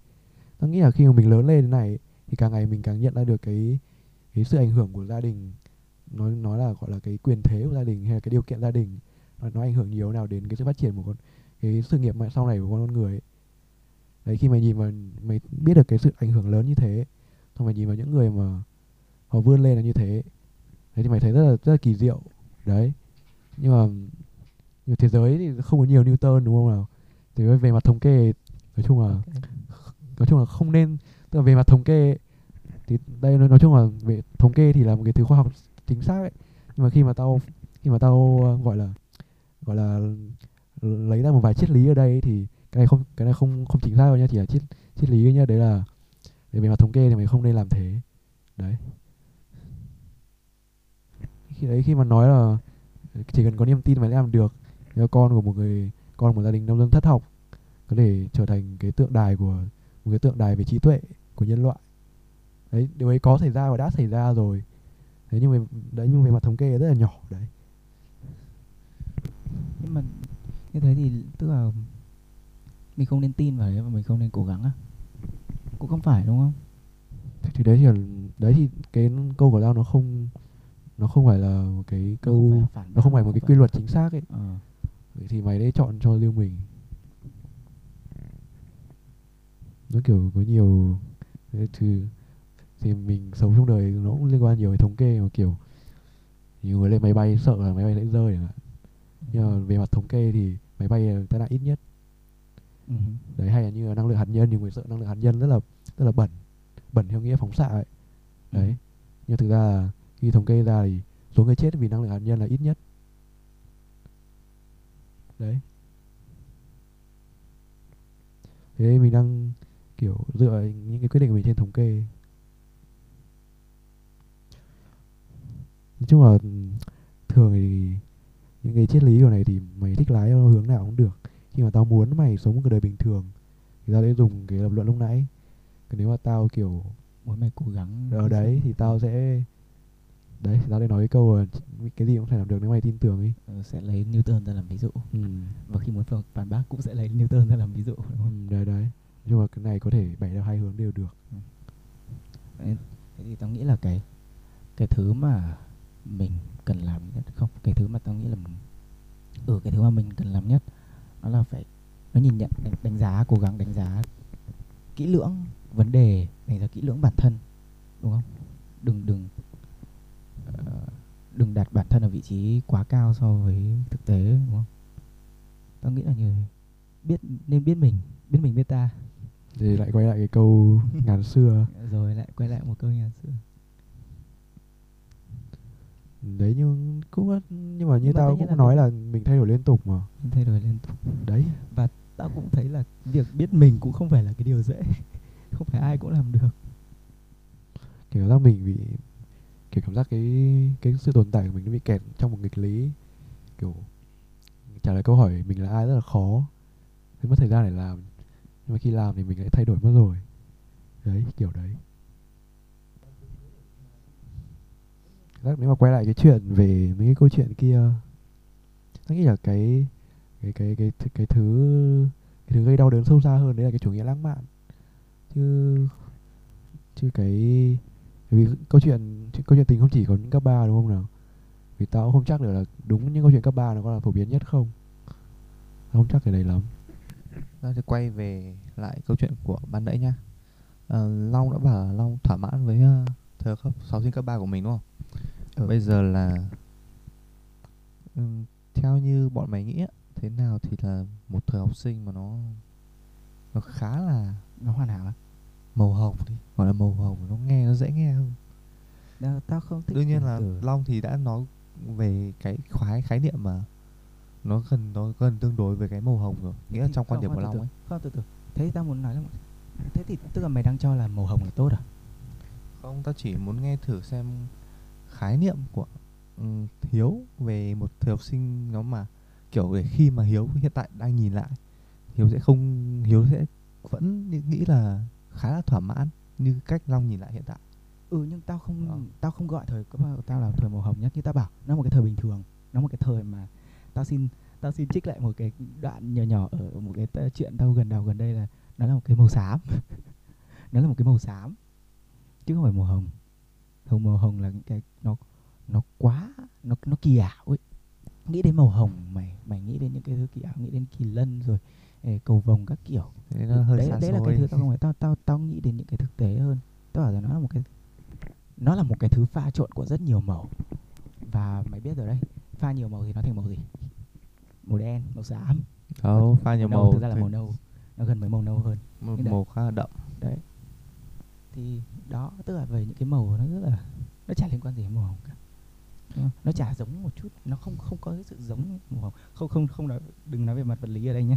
B: Tao nghĩ là khi mà mình lớn lên thế này thì càng ngày mình càng nhận ra được cái cái sự ảnh hưởng của gia đình. Nói nói là gọi là cái quyền thế của gia đình hay là cái điều kiện gia đình. Nó, nó ảnh hưởng nhiều nào đến cái sự phát triển của con cái sự nghiệp mà sau này của con người ấy. Đấy khi mày nhìn mà mày biết được cái sự ảnh hưởng lớn như thế xong mày nhìn vào những người mà họ vươn lên là như thế đấy thì mày thấy rất là rất là kỳ diệu. Đấy. Nhưng mà nhưng thế giới thì không có nhiều Newton đúng không nào? Thì về mặt thống kê nói chung là nói chung là không nên tức là về mặt thống kê thì đây nói, nói chung là về thống kê thì là một cái thứ khoa học chính xác ấy. Nhưng mà khi mà tao khi mà tao ờ, gọi là gọi là lấy ra một vài triết lý ở đây ấy, thì cái này không, cái này không không chính xác đâu nha chỉ là triết triết lý thôi nha đấy là để về mặt thống kê thì mày không nên làm thế. Đấy. Khi đấy khi mà nói là chỉ cần có niềm tin mày sẽ làm được nếu con của một người, con của một gia đình nông dân thất học, có thể trở thành cái tượng đài của, một cái tượng đài về trí tuệ của nhân loại. Đấy, điều ấy có xảy ra và đã xảy ra rồi. Đấy, nhưng mà, đấy, nhưng về mặt thống kê rất là nhỏ, đấy.
A: Nhưng mà như thế thì, tức là mình không nên tin vào đấy và mình không nên cố gắng á. Cũng không phải đúng không?
B: Thì, thì đấy thì là, đấy thì cái câu của tao nó không nó không phải là một cái
A: Nó
B: câu
A: không là phản
B: nó không phải một cái quy luật chính xác ấy.
A: Ờ.
B: Vậy thì mày đấy chọn cho riêng mình. Nó kiểu có nhiều cái thứ thì mình sống trong đời nó cũng liên quan nhiều đến thống kê mà kiểu nhiều người lên máy bay sợ là máy bay sẽ rơi chẳng hạn. Nhưng mà về mặt thống kê thì máy bay tai nạn ít nhất
A: ừ.
B: đấy hay là như là năng lượng hạt nhân nhiều người sợ năng lượng hạt nhân rất là rất là bẩn bẩn theo nghĩa phóng xạ ấy.
A: Ừ.
B: đấy nhưng thực ra là khi thống kê ra thì số người chết vì năng lượng hạt nhân là ít nhất. Thế nên mình đang kiểu dựa những cái quyết định của mình trên thống kê. Nói chung là thường thì những cái triết lý của này thì mày thích lái theo hướng nào cũng được khi mà tao muốn mày sống một cái đời bình thường. Thì tao sẽ dùng cái lập luận lúc nãy. Còn nếu mà tao kiểu
A: muốn mày cố gắng
B: ở đấy thì tao sẽ đấy thì tao sẽ nói cái câu là cái gì cũng phải làm được nếu mày tin tưởng ấy.
A: Ờ, sẽ lấy Newton ra làm ví dụ.
B: Ừ.
A: và khi muốn phản- bác cũng sẽ lấy Newton ra làm ví dụ đúng
B: ừ
A: không?
B: đấy. Đấy nhưng mà cái này có thể bày theo hai hướng đều được.
A: Thế thì tao nghĩ là cái cái thứ mà mình cần làm nhất không cái thứ mà tao nghĩ là mình, ừ cái thứ mà mình cần làm nhất nó là phải nó nhìn nhận đánh, đánh giá cố gắng đánh giá kỹ lưỡng vấn đề đánh giá kỹ lưỡng bản thân đúng không? Đừng đừng ờ, đừng đặt bản thân ở vị trí quá cao so với thực tế đúng không? Tao nghĩ là như thế. Biết nên biết mình biết mình biết ta.
B: Thì lại quay lại cái câu ngàn xưa.
A: Rồi lại quay lại một câu nhà xưa
B: đấy nhưng cũng nhưng mà như
A: Nhưng
B: tao cũng
A: là
B: nói là mình thay đổi liên tục mà.
A: Mình thay đổi liên tục.
B: Đấy.
A: Tao cũng thấy là việc biết mình cũng không phải là cái điều dễ. Không phải ai cũng làm được.
B: Kiểu giác mình bị kiểu cảm giác cái cái sự tồn tại của mình nó bị kẹt trong một nghịch lý. Kiểu trả lời câu hỏi mình là ai rất là khó. Phải mất thời gian để làm. Nhưng mà khi làm thì mình lại thay đổi mất rồi. Đấy kiểu đấy giác nếu mà quay lại cái chuyện về mấy cái câu chuyện kia tôi nghĩ là cái cái cái cái cái, cái thứ cái thứ gây đau đớn sâu xa hơn đấy là cái chủ nghĩa lãng mạn chứ chứ cái vì câu chuyện chuyện- câu chuyện tình không chỉ có những cấp ba đúng không nào vì tao cũng không chắc được là đúng những câu chuyện cấp ba nó có là phổ biến nhất không tao không chắc cái đấy lắm
C: Ta sẽ quay về lại câu chuyện của ban nãy nhá. Ờ, Long đã bảo Long thỏa mãn với ờ, uh, thời cấp sáu sinh cấp ba của mình đúng không?
A: Ừ.
C: Bây giờ là ừm, theo như bọn mày nghĩ á, thế nào thì là một thời học sinh mà nó nó khá là
A: nó hoàn hảo á
C: màu hồng đi, gọi là màu hồng nó nghe nó dễ nghe hơn.
A: Tao- tao không thích
C: Đương nhiên là
A: từ-
C: Long thì đã nói về cái khái khái niệm mà nó gần nó gần tương đối với cái màu hồng rồi. Nghĩa là trong quan điểm của Long ấy.
A: không từ từ thế tao muốn nói là thế thì tức là mày đang cho là màu hồng là tốt à
C: Không, ta chỉ muốn nghe thử xem khái niệm của ừm, Hiếu về một thời học sinh nó mà kiểu để khi mà Hiếu hiện tại đang nhìn lại Hiếu sẽ không Hiếu sẽ vẫn nghĩ- là khá là thỏa mãn như cách Long nhìn lại hiện tại.
A: ừ nhưng tao không
C: Ờ.
A: tao không gọi thời tao là thời màu hồng nhất như tao bảo nó một cái thời bình thường nó một cái thời mà tao xin tao xin trích lại một cái đoạn nhỏ nhỏ ở một cái t- chuyện tao gần đầu gần đây là nó là một cái màu xám nó là một cái màu xám chứ không phải màu hồng hồng màu hồng là những cái nó nó quá nó nó kỳ ảo ấy nghĩ đến màu hồng mày mày nghĩ đến những cái thứ kỳ ảo nghĩ đến kỳ lân rồi cầu vồng các kiểu
C: Thế nó hơi
A: đấy,
C: xa
A: đấy là cái
C: xôi.
A: thứ tao không phải tao tao tao nghĩ đến những cái thực tế hơn tao bảo rằng nó là một cái nó là một cái thứ pha trộn của rất nhiều màu và mày biết rồi đấy pha nhiều màu thì nó thành màu gì màu đen màu xám
C: Đâu, pha nhiều
A: nâu
C: màu.
A: thực ra là màu nâu nó gần với màu nâu hơn đấy.
C: màu khá là đậm.
A: đấy thì đó tức là về những cái màu nó rất là nó chả liên quan gì đến màu hồng cả. Nó chả giống một chút nó không không có cái sự giống màu hồng. Không không không nói đừng nói về mặt vật lý ở đây nhé.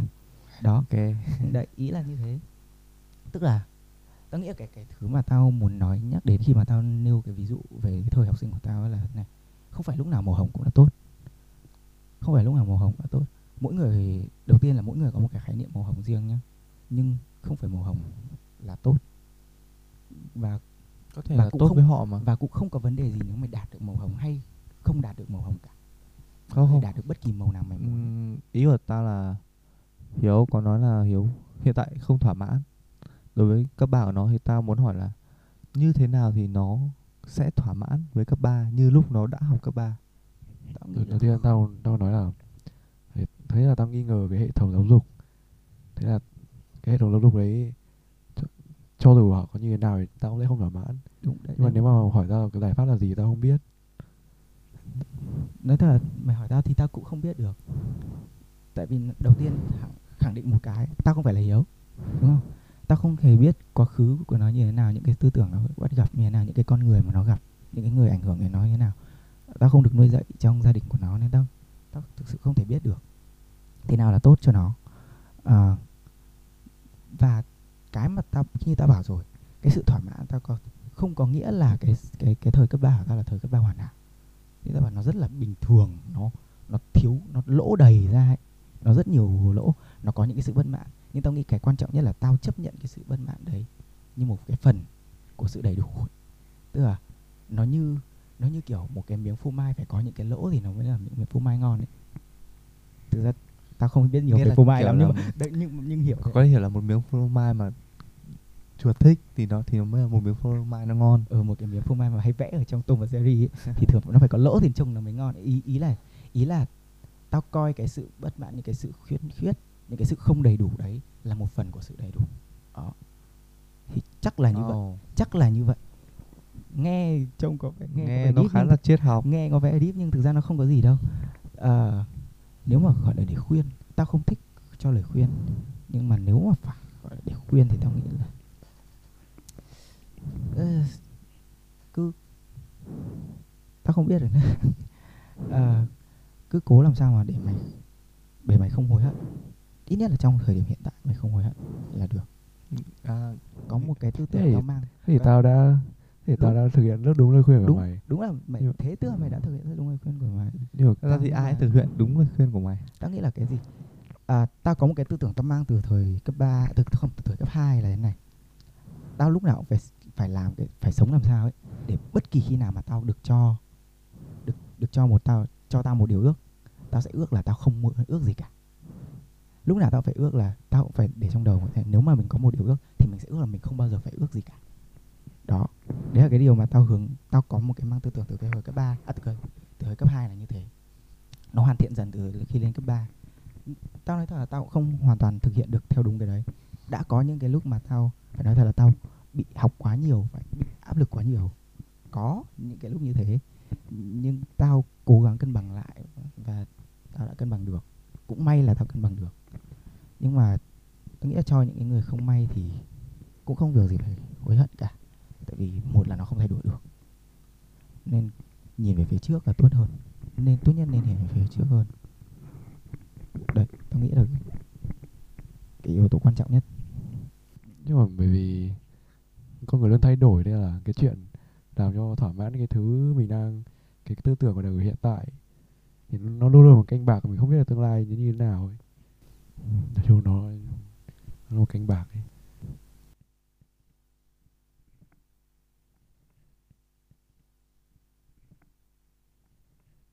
A: Đó
C: Ok.
A: đấy ý là như thế. Tức là tao nghĩ là cái cái thứ mà tao muốn nói nhắc đến khi mà tao nêu cái ví dụ về cái thời học sinh của tao là này không phải lúc nào màu hồng cũng là tốt. Không phải lúc nào màu hồng là tốt. Mỗi người đầu tiên là mỗi người có một cái khái niệm màu hồng riêng nhá. Nhưng không phải màu hồng là tốt và
C: Có thể
A: Và
C: là
A: cũng
C: tốt
A: không-
C: với họ mà.
A: và cũng không có vấn đề gì nếu mày đạt được màu hồng hay không đạt được màu hồng cả.
C: Không không.
A: đạt được bất kỳ màu nào mày muốn.
C: Ừm, ý của ta là Hiếu có nói là Hiếu hiện tại không thỏa mãn. Đối với cấp 3 của nó thì tao muốn hỏi là như thế nào thì nó sẽ thỏa mãn với cấp 3 như lúc nó đã học cấp 3
A: tao nghĩ
B: đầu tiên tao tao nói là thế là tao nghi ngờ cái hệ thống giáo dục. Thế là cái hệ thống giáo dục đấy cho dù họ có như thế nào thì tao cũng sẽ không thỏa mãn.
A: Đúng đấy
B: nhưng mà nếu mà hỏi tao cái giải pháp là gì tao không biết.
A: Nói thật là mày hỏi tao thì tao cũng không biết được. Tại vì đầu tiên khẳng, khẳng định một cái tao không phải là hiếu đúng không? Tao không hề biết quá khứ của nó như thế nào những cái tư tưởng nó bắt gặp như thế nào những cái con người mà nó gặp những cái người ảnh hưởng đến nó như thế nào. Tao không được nuôi dạy trong gia đình của nó nên tao tao thực sự không thể biết được. Thế nào là tốt cho nó? À, và cái mà tao như tao bảo rồi cái sự thỏa mãn tao có không có nghĩa là cái cái cái thời cấp ba của tao là thời cấp ba hoàn hảo. Thì tao bảo nó rất là bình thường nó nó thiếu nó lỗ đầy ra ấy. nó rất nhiều lỗ nó có những cái sự bất mãn. Nhưng tao nghĩ cái quan trọng nhất là tao chấp nhận cái sự bất mãn đấy như một cái phần của sự đầy đủ tức là nó như nó như kiểu một cái miếng phô mai phải có những cái lỗ thì nó mới là những miếng phô mai ngon ấy. Thực ra tao không biết nhiều
C: Nghĩa
A: về phô mai lắm nhưng mà đấy, nhưng nhưng hiểu
C: có thể hiểu là một miếng phô mai mà chuột thích thì nó thì nó mới là một miếng phô mai nó ngon.
A: Ở một cái miếng phô mai mà hay vẽ ở trong Tom và Jerry ấy, thì thường nó phải có lỗ thì trông nó mới ngon. Ý ý là ý là tao coi cái sự bất mãn những cái sự khuyết khuyết những cái sự không đầy đủ đấy là một phần của sự đầy đủ. Đó. Thì chắc là như vậy
C: Ồ,
A: chắc là như vậy. Nghe trông có vẻ nghe, có
C: nghe
A: vẻ
C: nó
A: deep
C: khá là triết học.
A: nghe có vẻ deep nhưng thực ra nó không có gì đâu. Ờ, nếu mà gọi là để khuyên tao không thích cho lời khuyên. Nhưng mà nếu mà phải gọi là để khuyên thì tao nghĩ là cứ tao không biết được nữa. Ờ, cứ cố làm sao mà để mày để mày không hối hận. Ít nhất là trong thời điểm hiện tại mày không hối hận là được.
C: À,
A: có một cái tư tưởng
B: thì-
A: tao mang.
B: thì
A: Vâng.
B: tao đã thì tao đã thực hiện rất đúng lời khuyên của
A: Đúng.
B: mày.
A: đúng là mày
B: Nhưng
A: thế tức là mày đã thực hiện rất đúng lời khuyên của mày.
B: Nhưng mà
C: ra thì ai thực hiện đúng lời khuyên của mày?
A: Tao nghĩ là cái gì? À, tao có một cái tư tưởng tao mang từ thời cấp 3 từ không từ thời cấp 2 là thế này. Tao lúc nào cũng phải phải làm cái phải sống làm sao ấy để bất kỳ khi nào mà tao được cho được được cho một tao cho tao một điều ước tao sẽ ước là tao không muốn ước gì cả. Lúc nào tao phải ước là tao cũng phải để trong đầu như thế, nếu mà mình có một điều ước thì mình sẽ ước là mình không bao giờ phải ước gì cả. Đó đấy là cái điều mà tao hướng tao có một cái mang tư tưởng từ cái hồi cấp ba à từ cái từ hồi cấp 2 là như thế. Nó hoàn thiện dần từ khi lên cấp 3 tao nói thật là tao cũng không hoàn toàn thực hiện được theo đúng cái đấy. Đã có những cái lúc mà tao phải nói thật là tao bị học quá nhiều phải bị áp lực quá nhiều. Có những cái lúc như thế, nhưng tao cố gắng cân bằng lại và tao đã cân bằng được. Cũng may là tao cân bằng được. Nhưng mà tao nghĩ là cho những cái người không may thì cũng không việc gì phải hối hận cả. Tại vì một là nó không thay đổi được. Nên nhìn về phía trước là tốt hơn. Nên tốt nhất nên nhìn về phía trước hơn. Đấy, tao nghĩ là cái yếu tố quan trọng nhất.
B: Nhưng mà bởi vì con người luôn thay đổi nên là cái chuyện làm cho thỏa mãn cái thứ mình đang cái tư tưởng của đời hiện tại thì nó, luôn luôn một canh bạc mình không biết là tương lai như thế nào ấy. Nói chung nó nó một canh bạc ấy.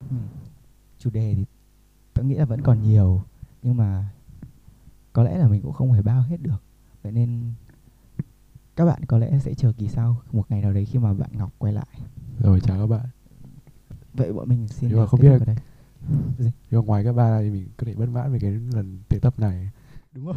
A: Ừ. chủ đề thì tôi nghĩ là vẫn còn nhiều nhưng mà có lẽ là mình cũng không thể bao hết được. Vậy nên các bạn có lẽ sẽ chờ kỳ sau một ngày nào đấy khi mà bạn ngọc quay lại.
B: Rồi chào các bạn.
A: Vậy bọn mình xin
B: Nhưng mà không biết
A: ở đây.
B: Nhưng mà ngoài các ba ra thì mình có thể bất mãn về cái lần tuyển tập này.
A: Đúng rồi